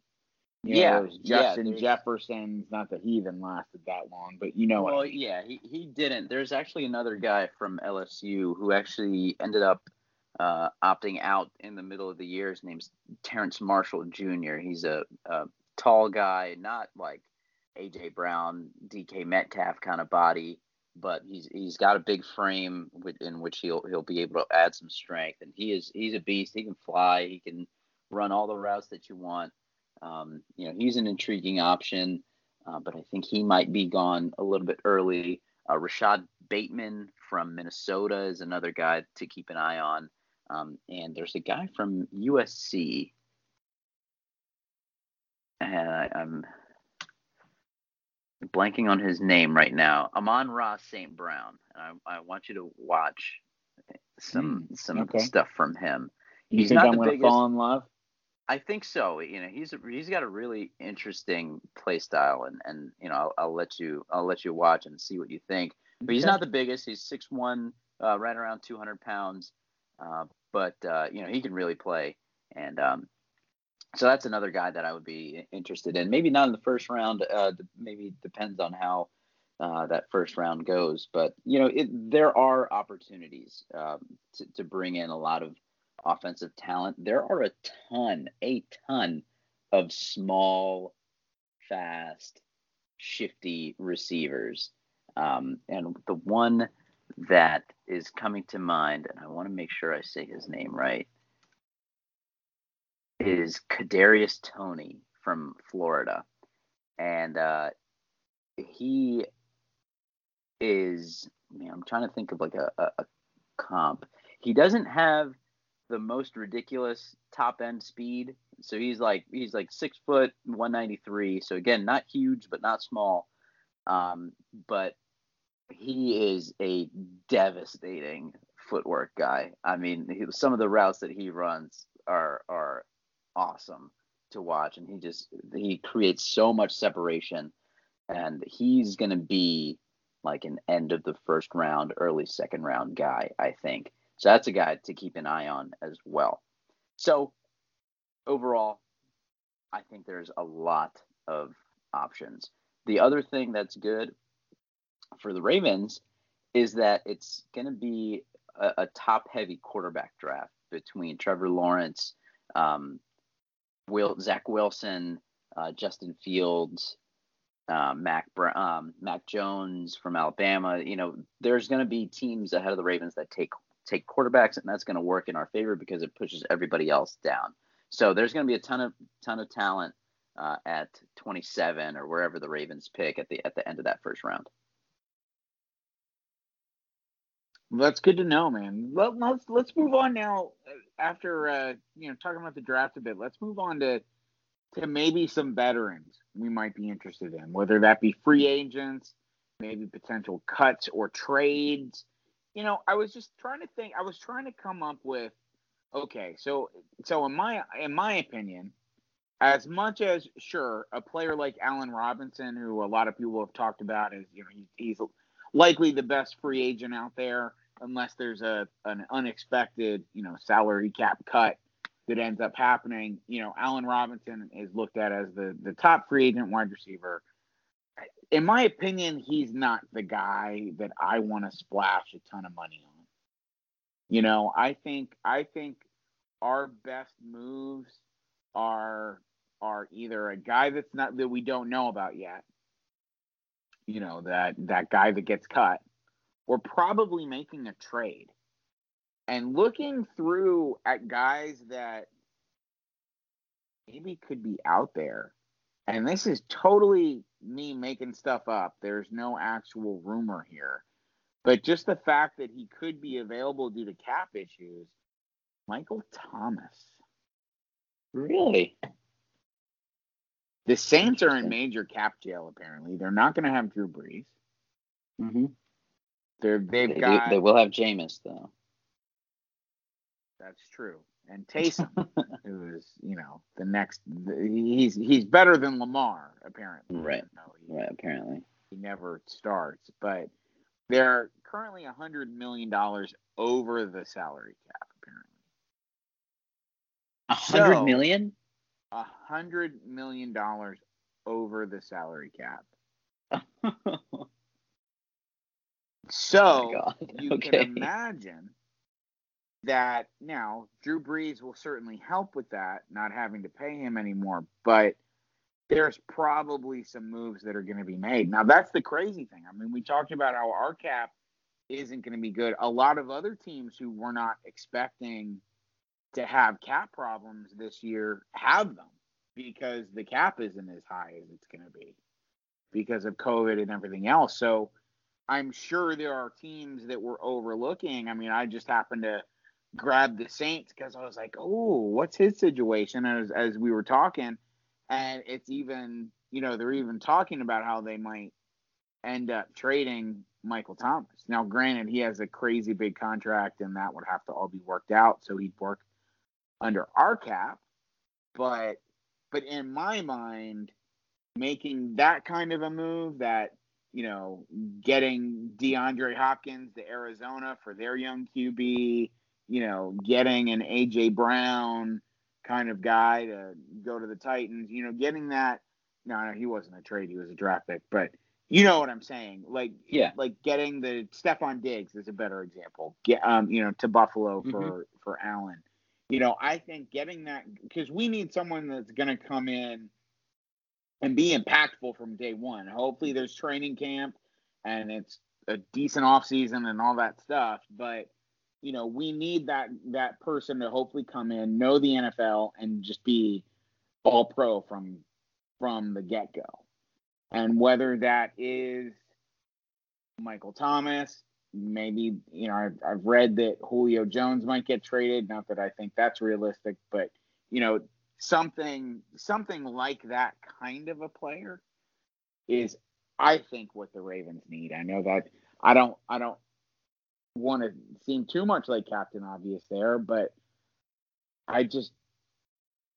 You know, Yeah, there's yeah, Justin there's- Jefferson's not that he even lasted that long, but you know I well, mean. yeah, he, he didn't. There's actually another guy from LSU who actually ended up uh, opting out in the middle of the year. His name's Terrace Marshall Jr. He's a, a tall guy, not like AJ Brown, DK Metcalf kind of body, but he's he's got a big frame with, in which he'll he'll be able to add some strength. And he is he's a beast. He can fly. He can run all the routes that you want. Um, you know, he's an intriguing option, uh, but I think he might be gone a little bit early. Uh, Rashod Bateman from Minnesota is another guy to keep an eye on. Um, and there's a guy from USC, and I, I'm blanking on his name right now. Amon-Ra St. Brown. I, I want you to watch some Mm, some okay. stuff from him. You He's think not I'm gonna fall in love? I think so. You know, he's he's got a really interesting play style, and and you know, I'll, I'll let you I'll let you watch and see what you think. But he's not the biggest. He's six one, uh, right around two hundred pounds. Uh, but uh, you know, he can really play, and um, so that's another guy that I would be interested in. Maybe not in the first round. Uh, maybe depends on how uh, that first round goes. But you know, it, there are opportunities um, to, to bring in a lot of offensive talent. There are a ton, a ton of small, fast, shifty receivers. Um, and the one that is coming to mind, and I want to make sure I say his name right, is Kadarius Toney from Florida, and uh, he is. Man, I'm trying to think of like a, a, a comp. He doesn't have the most ridiculous top end speed. So he's like he's like six foot, 193. So again, not huge, but not small. Um, but he is a devastating footwork guy. I mean, he, some of the routes that he runs are are awesome to watch, and he just he creates so much separation, and he's gonna be like an end of the first round, early second round guy, I think. So that's a guy to keep an eye on as well. So overall, I think there's a lot of options. The other thing that's good for the Ravens is that it's going to be a, a top heavy quarterback draft between Trevor Lawrence, um, Will, Zach Wilson, uh, Justin Fields, uh, Mac, um, Mac Jones from Alabama. You know, there's going to be teams ahead of the Ravens that take take quarterbacks, and that's going to work in our favor because it pushes everybody else down. So there's going to be a ton of ton of talent uh, at 27 or wherever the Ravens pick at the at the end of that first round. That's good to know, man. Let, let's let's move on now. uh, After uh, you know talking about the draft a bit, let's move on to to maybe some veterans we might be interested in, whether that be free agents, maybe potential cuts or trades. You know, I was just trying to think. I was trying to come up with okay, so so in my in my opinion, as much as sure a player like Allen Robinson, who a lot of people have talked about, is you know he, he's likely the best free agent out there, unless there's a an unexpected you know salary cap cut that ends up happening. You know, Allen Robinson is looked at as the the top free agent wide receiver. In my opinion, he's not the guy that I want to splash a ton of money on. You know, I think I think our best moves are are either a guy that's not that we don't know about yet, you know, that that guy that gets cut, or probably making a trade. And looking through at guys that maybe could be out there. And this is totally me making stuff up. There's no actual rumor here. But just the fact that he could be available due to cap issues, Michael Thomas. Really? The Saints are in major cap jail. Apparently, they're not going to have Drew Brees. Mm-hmm. They're they've They, do- got they will have Jameis though. that's true, and Taysom, who is you know the next. He's he's better than Lamar apparently. Right. No, he, Right, apparently. he never starts, but they're currently a hundred million dollars over the salary cap. Apparently, A hundred So- million? a hundred million dollars over the salary cap. oh So God. you okay. can imagine that now Drew Brees will certainly help with that, not having to pay him anymore. But there's probably some moves that are going to be made. Now that's the crazy thing. I mean, we talked about how our cap isn't going to be good. A lot of other teams who were not expecting to have cap problems this year have them because the cap isn't as high as it's going to be because of COVID and everything else. So I'm sure there are teams that we're overlooking. I mean, I just happened to grabbed the Saints because I was like, oh, what's his situation? As as we were talking, and it's even you know they're even talking about how they might end up trading Michael Thomas. Now, granted, he has a crazy big contract, and that would have to all be worked out, so he'd work under our cap. But but in my mind, making that kind of a move that you know, getting DeAndre Hopkins to Arizona for their young QB, you know, getting an AJ Brown kind of guy to go to the Titans, you know, getting that. No, no, he wasn't a trade; he was a draft pick. But you know what I'm saying? Like, yeah, like getting the Stefon Diggs is a better example. Get, um, you know, to Buffalo for mm-hmm. for Allen. You know, I think getting that because we need someone that's going to come in and be impactful from day one. Hopefully, there's training camp and it's a decent off season and all that stuff. But you know, we need that that person to hopefully come in, know the NFL, and just be all pro from from the get go. And whether that is Michael Thomas, maybe you know I've, I've read that Julio Jones might get traded. Not that I think that's realistic, but you know something something like that kind of a player is I think what the Ravens need. I know that I don't I don't want to seem too much like Captain Obvious there, but I just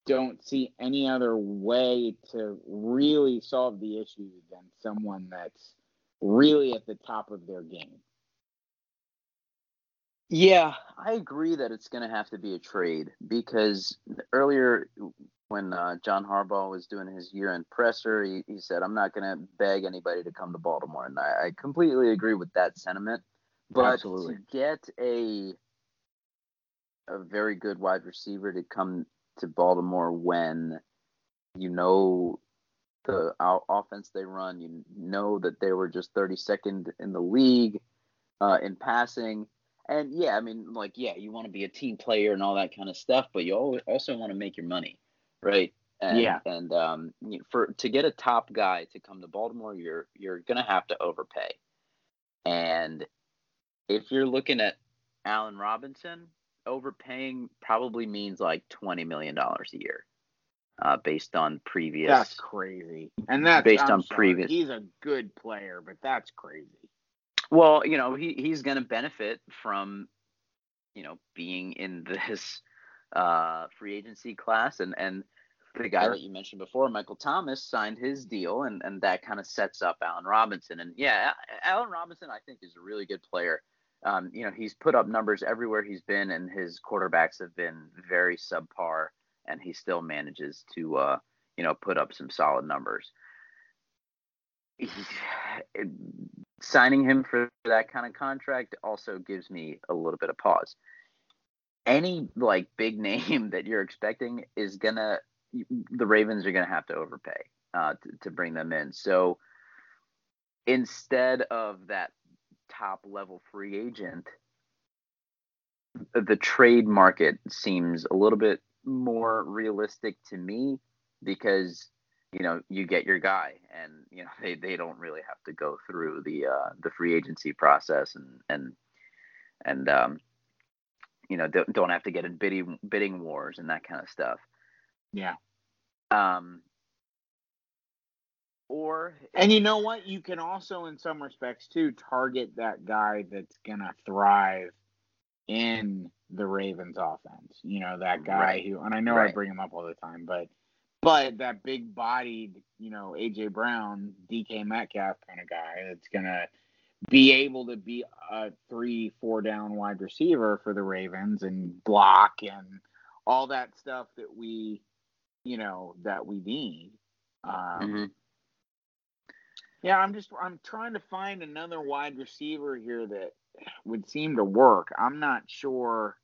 don't see any other way to really solve the issue than someone that's really at the top of their game. Yeah, I agree that it's going to have to be a trade because earlier when uh, John Harbaugh was doing his year-end presser, he, he said, "I'm not going to beg anybody to come to Baltimore," and I, I completely agree with that sentiment. But Absolutely. to get a a very good wide receiver to come to Baltimore when you know the offense they run, you know that they were just 32nd in the league uh, in passing and yeah, I mean, like, yeah, you want to be a team player and all that kind of stuff, but you also want to make your money, right? And, yeah. And um, for to get a top guy to come to Baltimore, you're you're gonna have to overpay. And if you're looking at Allen Robinson, overpaying probably means like twenty million dollars a year, uh, based on previous. That's crazy. And that's based I'm on sorry, previous. He's a good player, but that's crazy. Well, you know, he he's going to benefit from, you know, being in this uh, free agency class, and and the guy that you mentioned before, Michael Thomas, signed his deal, and and that kind of sets up Allen Robinson. And yeah, Allen Robinson, I think, is a really good player. Um, you know, he's put up numbers everywhere he's been, and his quarterbacks have been very subpar, and he still manages to, uh, you know, put up some solid numbers. He, signing him for that kind of contract also gives me a little bit of pause. Any like big name that you're expecting is gonna the Ravens are gonna have to overpay uh, to, to bring them in. So instead of that top level free agent, the trade market seems a little bit more realistic to me because you know you get your guy and you know they, they don't really have to go through the uh, the free agency process and and and um, you know don't, don't have to get in bidding bidding wars and that kind of stuff. Yeah. Um or and you know what you can also in some respects too target that guy that's gonna thrive in the Ravens offense you know that guy right. who and I know right. I bring him up all the time but but that big bodied, you know, AJ Brown, DK Metcalf kind of guy that's gonna be able to be a three, four down wide receiver for the Ravens and block and all that stuff that we, you know, that we need. Um, mm-hmm. Yeah, I'm just I'm trying to find another wide receiver here that would seem to work. I'm not sure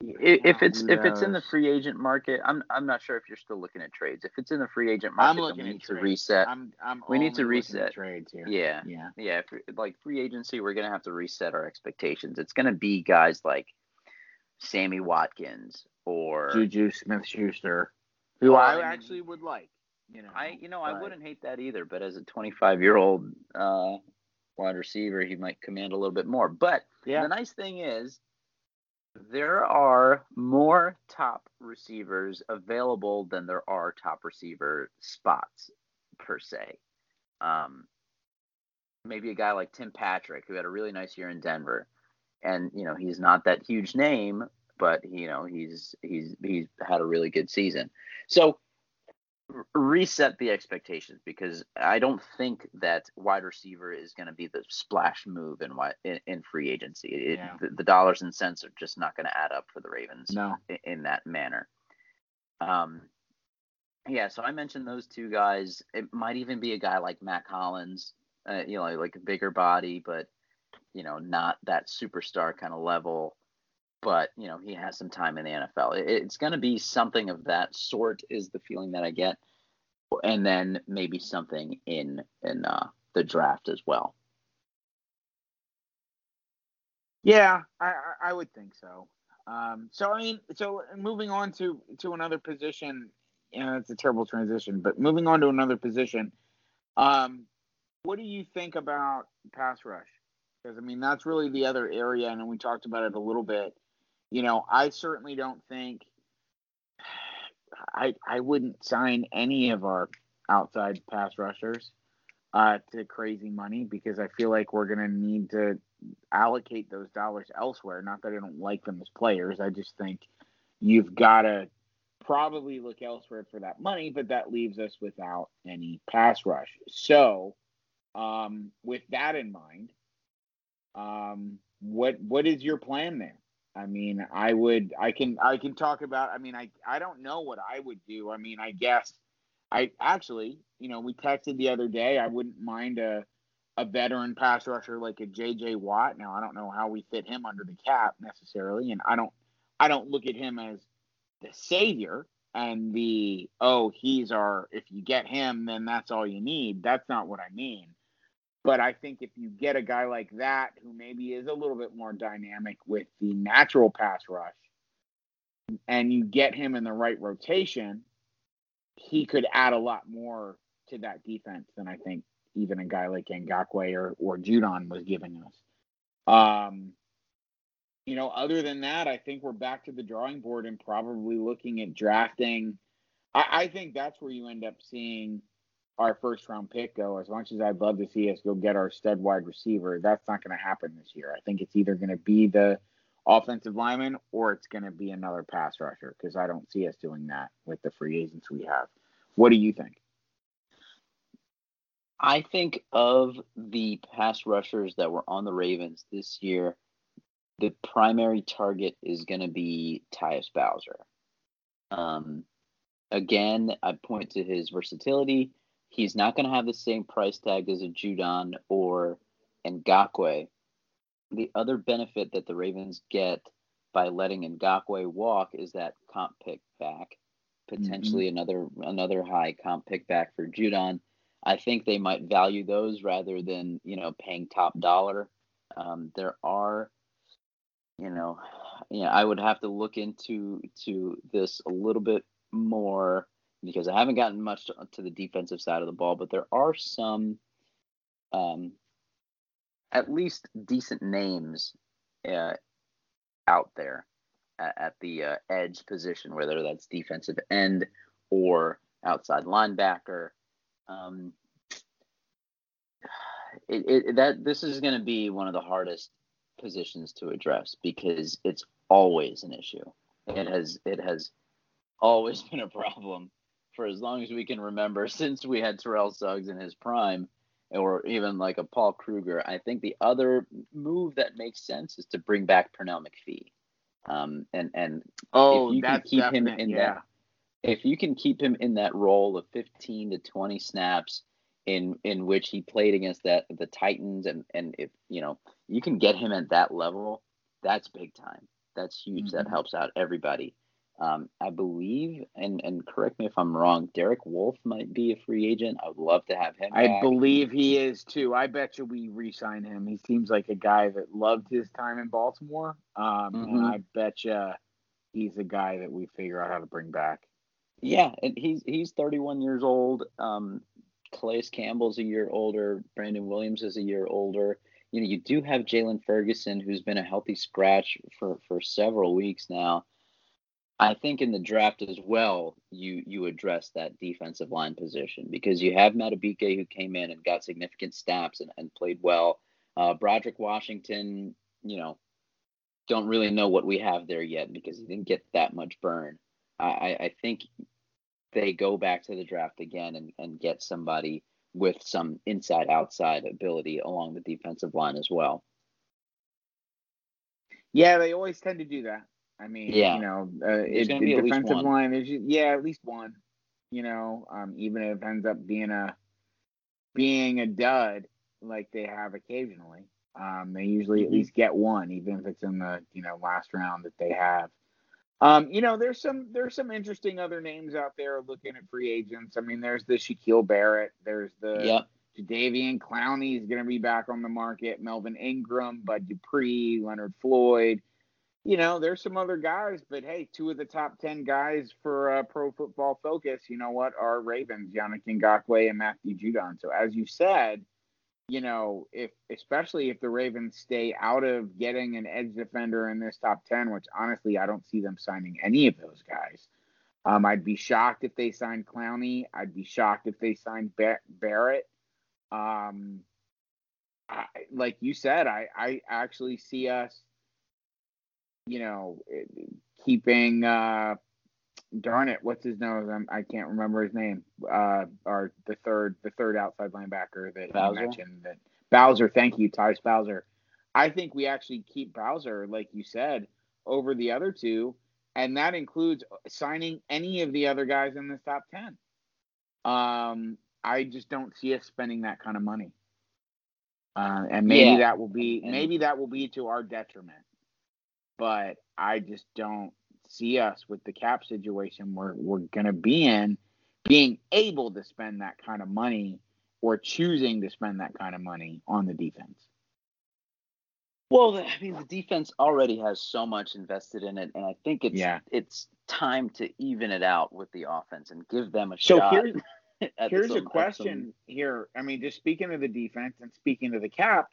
if it's if it's in the free agent market, I'm I'm not sure if you're still looking at trades. If it's in the free agent market, I'm looking we need to reset. I'm, I'm we need to reset trades here. Yeah, yeah, yeah. If, like free agency, we're gonna have to reset our expectations. It's gonna be guys like Sammy Watkins or Juju Smith Schuster, who well, I, actually would like. You know, I you know but... I wouldn't hate that either. But as a 25 year old uh, wide receiver, he might command a little bit more. But yeah. the nice thing is there are more top receivers available than there are top receiver spots per se. Um, maybe a guy like Tim Patrick, who had a really nice year in Denver, and you know he's not that huge name, but you know he's he's he's had a really good season. So reset the expectations because I don't think that wide receiver is going to be the splash move in in, in free agency. It, yeah. the, the, dollars and cents are just not going to add up for the Ravens no. in, in, that manner. Um, yeah, so I mentioned those two guys. It might even be a guy like Matt Collins, uh, you know, like a bigger body, but you know, not that superstar kind of level but you know he has some time in the NFL. It's going to be something of that sort is the feeling that I get, and then maybe something in in uh, the draft as well. Yeah, I I would think so. Um, so I mean, so moving on to to another position, you know, it's a terrible transition, but moving on to another position, um, what do you think about pass rush? Because I mean, that's really the other area, and we talked about it a little bit you know, I certainly don't think I I wouldn't sign any of our outside pass rushers uh, to crazy money because I feel like we're going to need to allocate those dollars elsewhere. Not that I don't like them as players, I just think you've got to probably look elsewhere for that money, but that leaves us without any pass rush. So, um, with that in mind, um, what what is your plan there? I mean, I would, I can, I can talk about. I mean, I, I don't know what I would do. I mean, I guess, I actually, you know, we texted the other day. I wouldn't mind a, a veteran pass rusher like a J.J. Watt. Now, I don't know how we fit him under the cap necessarily, and I don't, I don't look at him as the savior and the oh, he's our. If you get him, then that's all you need. That's not what I mean. But I think if you get a guy like that who maybe is a little bit more dynamic with the natural pass rush and you get him in the right rotation, he could add a lot more to that defense than I think even a guy like Ngakoue or, or Judon was giving us. Um, you know, other than that, I think we're back to the drawing board and probably looking at drafting. I, I think that's where you end up seeing our first round pick go. As much as I'd love to see us go get our stud wide receiver, that's not going to happen this year. I think it's either going to be the offensive lineman or it's going to be another pass rusher because I don't see us doing that with the free agents we have. What do you think? I think of the pass rushers that were on the Ravens this year, the primary target is going to be Tyus Bowser. Um, again, I point to his versatility. He's not going to have the same price tag as a Judon or Ngakoue. The other benefit that the Ravens get by letting Ngakoue walk is that comp pick back, potentially mm-hmm. another another high comp pick back for Judon. I think they might value those rather than you know paying top dollar. Um, there are, you know, you know, I would have to look into to this a little bit more because I haven't gotten much to, to the defensive side of the ball, but there are some, um, at least decent names uh, out there at, at the uh, edge position, whether that's defensive end or outside linebacker. Um, it, it, that this is going to be one of the hardest positions to address because it's always an issue. It has it has always been a problem for as long as we can remember since we had Terrell Suggs in his prime or even like a Paul Kruger. I think the other move that makes sense is to bring back Pernell McPhee. Um, and and oh, if you can keep him in yeah. that if you can keep him in that role of 15 to 20 snaps in in which he played against that the Titans and and if you know you can get him at that level, that's big time. That's huge. Mm-hmm. That helps out everybody. Um, I believe, and and correct me if I'm wrong, Derek Wolfe might be a free agent. I would love to have him. I back. believe he is too. I bet you we re-sign him. He seems like a guy that loved his time in Baltimore. Um, mm-hmm. and I bet you he's a guy that we figure out how to bring back. Yeah, and he's he's 31 years old. Um, Calais Campbell's a year older. Brandon Williams is a year older. you know, you do have Jaylon Ferguson, who's been a healthy scratch for for several weeks now. I think in the draft as well, you you address that defensive line position because you have Madubuike who came in and got significant snaps and, and played well. Uh, Broderick Washington, you know, don't really know what we have there yet because he didn't get that much burn. I, I think they go back to the draft again and, and get somebody with some inside outside ability along the defensive line as well. Yeah, they always tend to do that. I mean, yeah. you know, uh, it, the defensive line is yeah, at least one. You know, um, even if it ends up being a being a dud like they have occasionally, um, they usually mm-hmm. at least get one, even if it's in the you know last round that they have. Um, you know, there's some there's some interesting other names out there looking at free agents. I mean, there's the Shaquil Barrett, there's the yep. Jadeveon Clowney is going to be back on the market. Melvin Ingram, Bud Dupree, Leonard Floyd. You know, there's some other guys, but hey, two of the top ten guys for uh, Pro Football Focus, you know what, are Ravens, Yannick Ngakoue and Matthew Judon. So as you said, you know, if especially if the Ravens stay out of getting an edge defender in this top 10, which honestly I don't see them signing any of those guys. Um, I'd be shocked if they signed Clowney. I'd be shocked if they signed Bar- Barrett. Um, I, like you said, I, I actually see us, you know, keeping uh, darn it, what's his nose? I'm, I can not remember his name. Uh, or the third, the third outside linebacker that Bowser? you mentioned. That Bowser, thank you, Tyus Bowser. I think we actually keep Bowser, like you said, over the other two, and that includes signing any of the other guys in this top ten. Um, I just don't see us spending that kind of money. Uh, and maybe yeah. that will be maybe that will be to our detriment. But I just don't see us with the cap situation we're we're gonna be in, being able to spend that kind of money or choosing to spend that kind of money on the defense. Well, I mean, the defense already has so much invested in it, and I think it's yeah. it's time to even it out with the offense and give them a so shot. Here's, here's some, a question some... here. I mean, just speaking of the defense and speaking of the cap,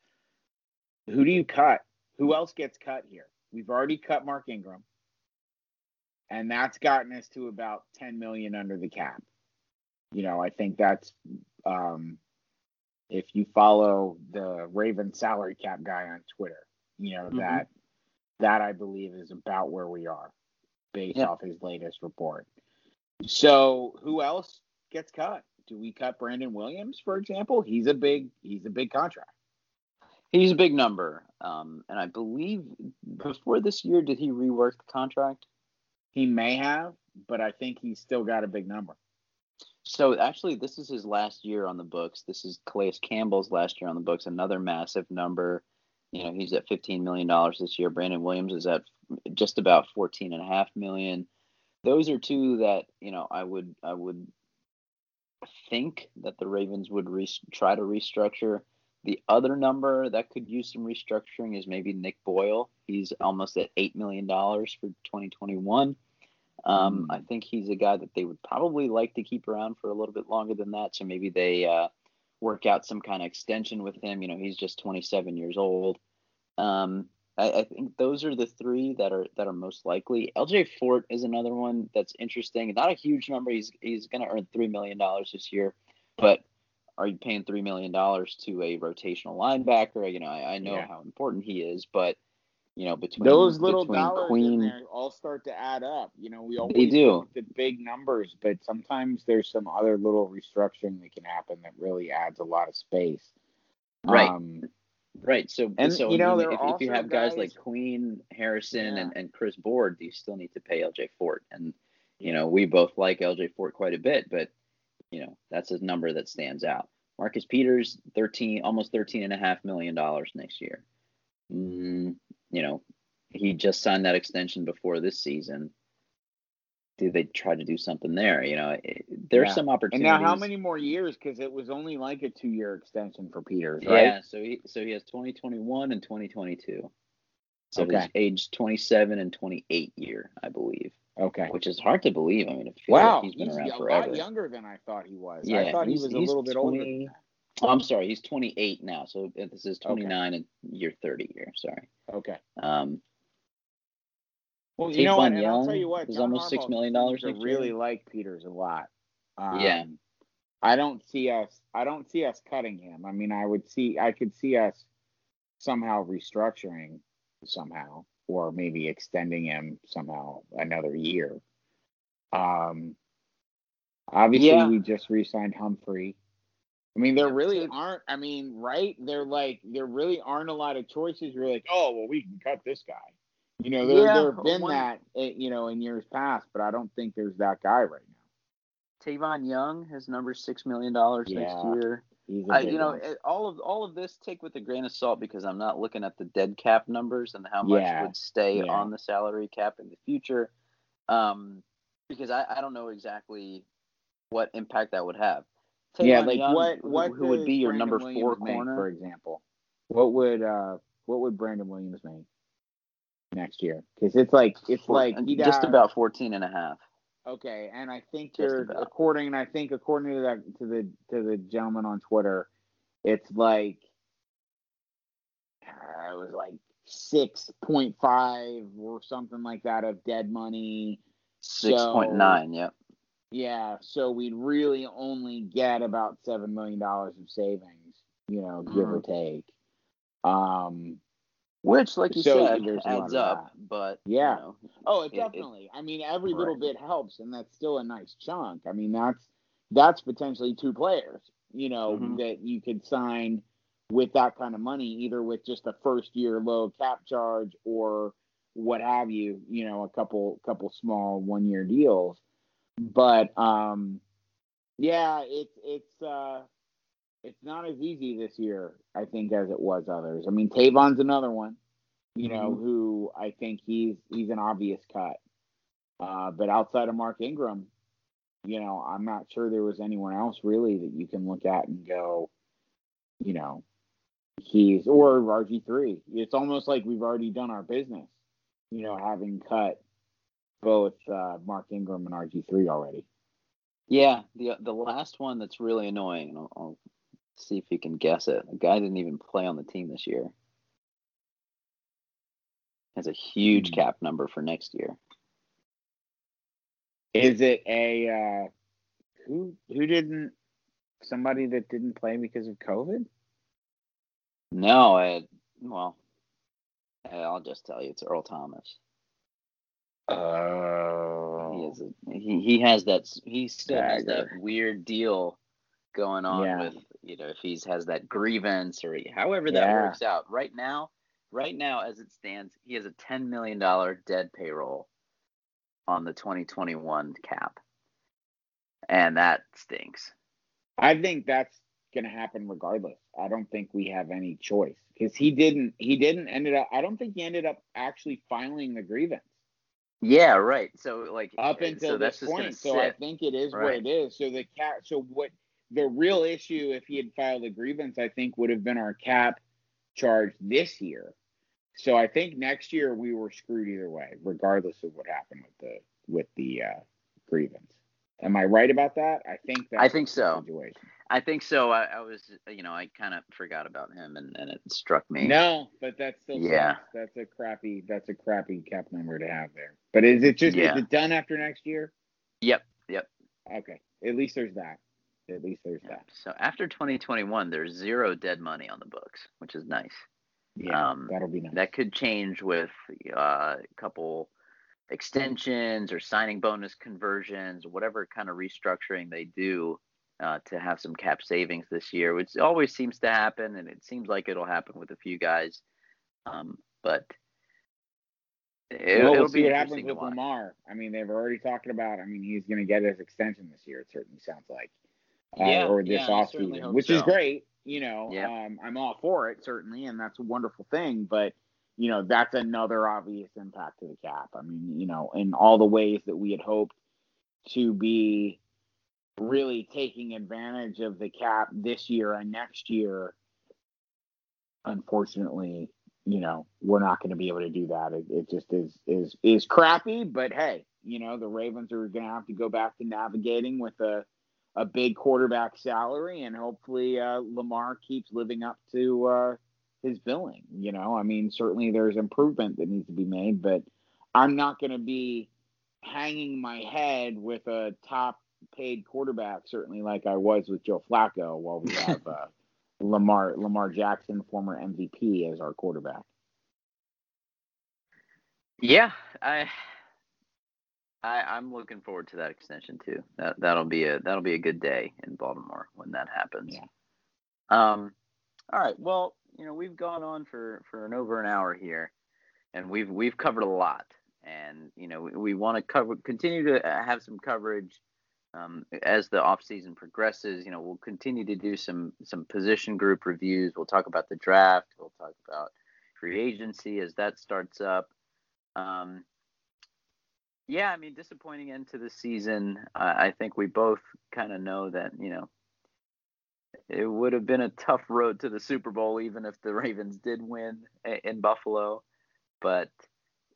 who do you cut? Who else gets cut here? We've already cut Mark Ingram and that's gotten us to about 10 million under the cap. You know, I think that's um, if you follow the Raven salary cap guy on Twitter, you know mm-hmm. that that I believe is about where we are based off his latest report. So, who else gets cut? Do we cut Brandon Williams, for example? He's a big he's a big contract. He's a big number, um, and I believe before this year, did he rework the contract? He may have, but I think he's still got a big number. So actually, this is his last year on the books. This is Calais Campbell's last year on the books. Another massive number. You know, he's at 15 million dollars this year. Brandon Williams is at just about 14 and a half million. Those are two that you know I would I would think that the Ravens would re- try to restructure. The other number that could use some restructuring is maybe Nick Boyle. He's almost at eight million dollars for 2021. Um, mm. I think he's a guy that they would probably like to keep around for a little bit longer than that. So maybe they uh, work out some kind of extension with him. You know, he's just 27 years old. Um, I, I, think those are the three that are that are most likely. LJ Fort is another one that's interesting. Not a huge number. He's he's going to earn three million dollars this year, but are you paying three million dollars to a rotational linebacker? You know, I, I know yeah. how important he is, but you know, between those little between dollars Queen, in there all start to add up. You know, we always they do. the big numbers, but sometimes there's some other little restructuring that can happen that really adds a lot of space. Right. Um, right. So, and so you know, if, if, you have guys, guys like Queen, Harrison, yeah. and, and Chris Board, do you still need to pay LJ Fort. And you know, we both like LJ Fort quite a bit, but you know, that's a number that stands out. Marcus Peters, thirteen, almost thirteen and a half million dollars next year. Mm, you know, he just signed that extension before this season. Do they try to do something there? You know, there's yeah. some opportunities. And now, how many more years? Because it was only like a two-year extension for Peters, right? Yeah. So he so he has 2021 and 2022. So okay. he's age 27 and 28 year, I believe. Okay. Which is hard to believe. I mean, wow, like he's been he's around a forever. lot younger than I thought he was. Yeah, I thought he was a little bit 20, older. Oh, I'm sorry, he's 28 now. So this is 29 and year 30 year. Sorry. Okay. Um, Well, you know what? And I'll tell you what, John almost $6 Harbaugh million seems to really like Peters a lot. Um, Yeah. I don't see us. I don't see us cutting him. I mean, I would see. I could see us somehow restructuring somehow, or maybe extending him somehow another year. Um, obviously, Yeah. we just re-signed Humphrey. I mean, there really aren't. I mean, right? There like there really aren't a lot of choices. You're like, oh well, we can cut this guy. You know, there Yeah, there have been one- that eh, you know in years past, but I don't think there's that guy right now. Tavon Young, his number $6 million next year. I, you know, it- all of all of this take with a grain of salt because I'm not looking at the dead cap numbers and how much Yeah, would stay yeah. on the salary cap in the future. Um, because I, I don't know exactly what impact that would have. yeah, like Young, what what who would be your Brandon number Williams four make, corner? for example? What would uh what would Brandon Williams make next year? Because it's like it's like just about 14 and a half. Okay, and I think about. according. I think according to that to the to the gentleman on Twitter, it's like uh, it was like six point five or something like that of dead money. Six point nine. Yep. Yeah, so we'd really only get about seven million dollars of savings, you know, give or take. Um, Which, like you So said, adds up. But Yeah. you know, Oh, it It- it- definitely. I mean, every little bit helps, and that's still a nice chunk. I mean, that's that's potentially two players, you know, Mhm. that you could sign with that kind of money, either with just a first year low cap charge or what have you, you know, a couple couple small one year deals. But um, yeah, it's it's uh, it's not as easy this year, I think, as it was others. I mean, Tavon's another one you know, Mhm. who I think he's he's an obvious cut. Uh, but outside of Mark Ingram, you know, I'm not sure there was anyone else really that you can look at and go, you know, he's or RG three. It's almost like we've already done our business, you know, having cut both uh, Mark Ingram and RG three already. yeah, the the last one that's really annoying. and I'll, I'll see if you can guess it. A guy didn't even play on the team this year. Has a huge Hmm. cap number for next year. Is it a uh, who who didn't somebody that didn't play because of COVID? No, I well, eh, I'll just tell you, it's Earl Thomas. Oh, He has a, he he has that he still has that weird deal going on Yeah. with you know if he's has that grievance or he- however that Yeah. works out. Right now, right now as it stands, he has a ten million dollar dead payroll on the 2021 cap, and that stinks. I think that's going to happen regardless. I don't think we have any choice because he didn't. He didn't ended up. I don't think he ended up actually filing the grievance Yeah, right. So like up until so this point. So I think it is what it is. So the cap. So what the real issue, if he had filed a grievance, I think would have been our cap charge this year. So I think next year we were screwed either way, regardless of what happened with the with the uh, grievance. Am I right about that? I think that I think so. Situation. I think so. I, I was, you know, I kind of forgot about him, and, and it struck me. No, but that's still Yeah. sucks. That's a crappy. That's a crappy cap number to have there. But is it just Yeah. is it done after next year? Yep. Yep. Okay, at least there's that. At least there's Yeah. that. So after 2021, there's zero dead money on the books, which is nice. Yeah, Um, that'll be nice. That could change with uh, a couple extensions or signing bonus conversions, whatever kind of restructuring they do uh, to have some cap savings this year, which always seems to happen, and it seems like it'll happen with a few guys. Um, but it, well, will we'll see be what happens with. Lamar. I mean, they've already talking about. I mean, he's going to get his extension this year. It certainly sounds like. Uh, Yeah, or this yeah, I off certainly season, hope which is great. You know, Yeah. um, I'm all for it certainly, and that's a wonderful thing. But you know, that's another obvious impact to the cap. I mean, you know, in all the ways that we had hoped to be really taking advantage of the cap this year and next year, unfortunately, you know, we're not going to be able to do that. It, it just is is is crappy, but hey, you know, the Ravens are going to have to go back to navigating with a a big quarterback salary, and hopefully uh, Lamar keeps living up to uh, his billing. You know, I mean, certainly there's improvement that needs to be made, but I'm not going to be hanging my head with a top paid quarterback, certainly like I was with Joe Flacco, while we have uh, Lamar Lamar Jackson, former MVP, as our quarterback. Yeah, I, I am looking forward to that extension too. That that'll be a that'll be a good day in Baltimore when that happens. Yeah. Um. All right. Well, you know we've gone on for for an over an hour here, and we've we've covered a lot, and you know we, we want to cover continue to have some coverage. Um, as the off season progresses, you know, we'll continue to do some some position group reviews. We'll talk about the draft. We'll talk about free agency as that starts up. Um, yeah, I mean, disappointing end to the season. Uh, I think we both kind of know that you know it would have been a tough road to the Super Bowl, even if the Ravens did win in Buffalo. But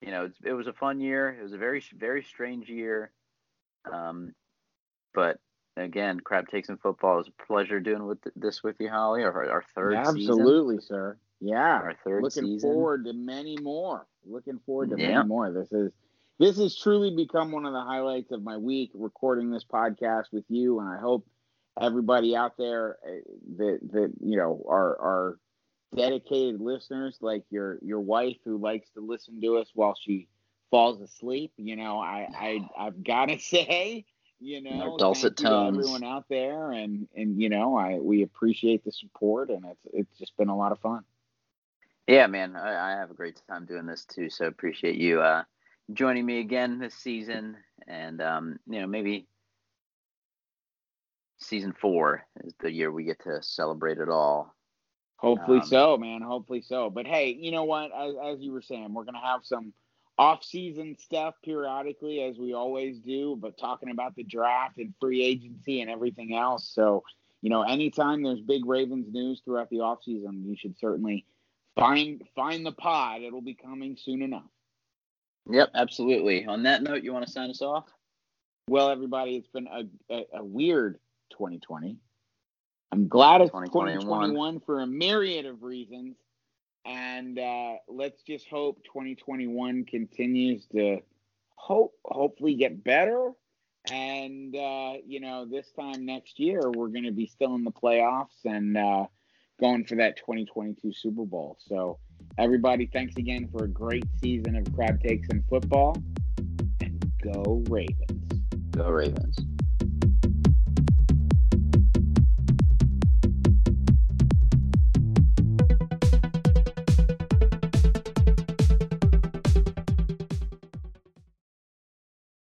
you know, it was a fun year. It was a very very strange year. Um, but again, crab takes in football. It was a pleasure doing with this with you, Holly. Our, our third absolutely, season. sir. Yeah, our third Looking season. forward to many more. Looking forward to Yeah. many more. This is this has truly become one of the highlights of my week recording this podcast with you, and I hope everybody out there uh, that that you know are are dedicated listeners like your your wife who likes to listen to us while she falls asleep. You know, I I I've got to say. You know, dulcet you to tones. everyone out there, and and you know, I we appreciate the support, and it's it's just been a lot of fun. Yeah, man, I, I have a great time doing this too. So appreciate you uh, joining me again this season, and um, you know maybe season four is the year we get to celebrate it all. Hopefully Um, so, man. Hopefully so. But hey, you know what? As, as you were saying, we're gonna have some off-season stuff periodically, as we always do. But talking about the draft and free agency and everything else. So, you know, anytime there's big Ravens news throughout the off-season, you should certainly find find the pod. It'll be coming soon enough. Yep, absolutely. On that note, you want to sign us off? Well, everybody, it's been a, a, a weird 2020. I'm glad it's 2021. 2021 for a myriad of reasons. And uh, let's just hope 2021 continues to hope hopefully get better. And uh, you know, this time next year we're going to be still in the playoffs and uh, going for that 2022 Super Bowl. So everybody, thanks again for a great season of Crab Takes in football. And go Ravens. Go Ravens.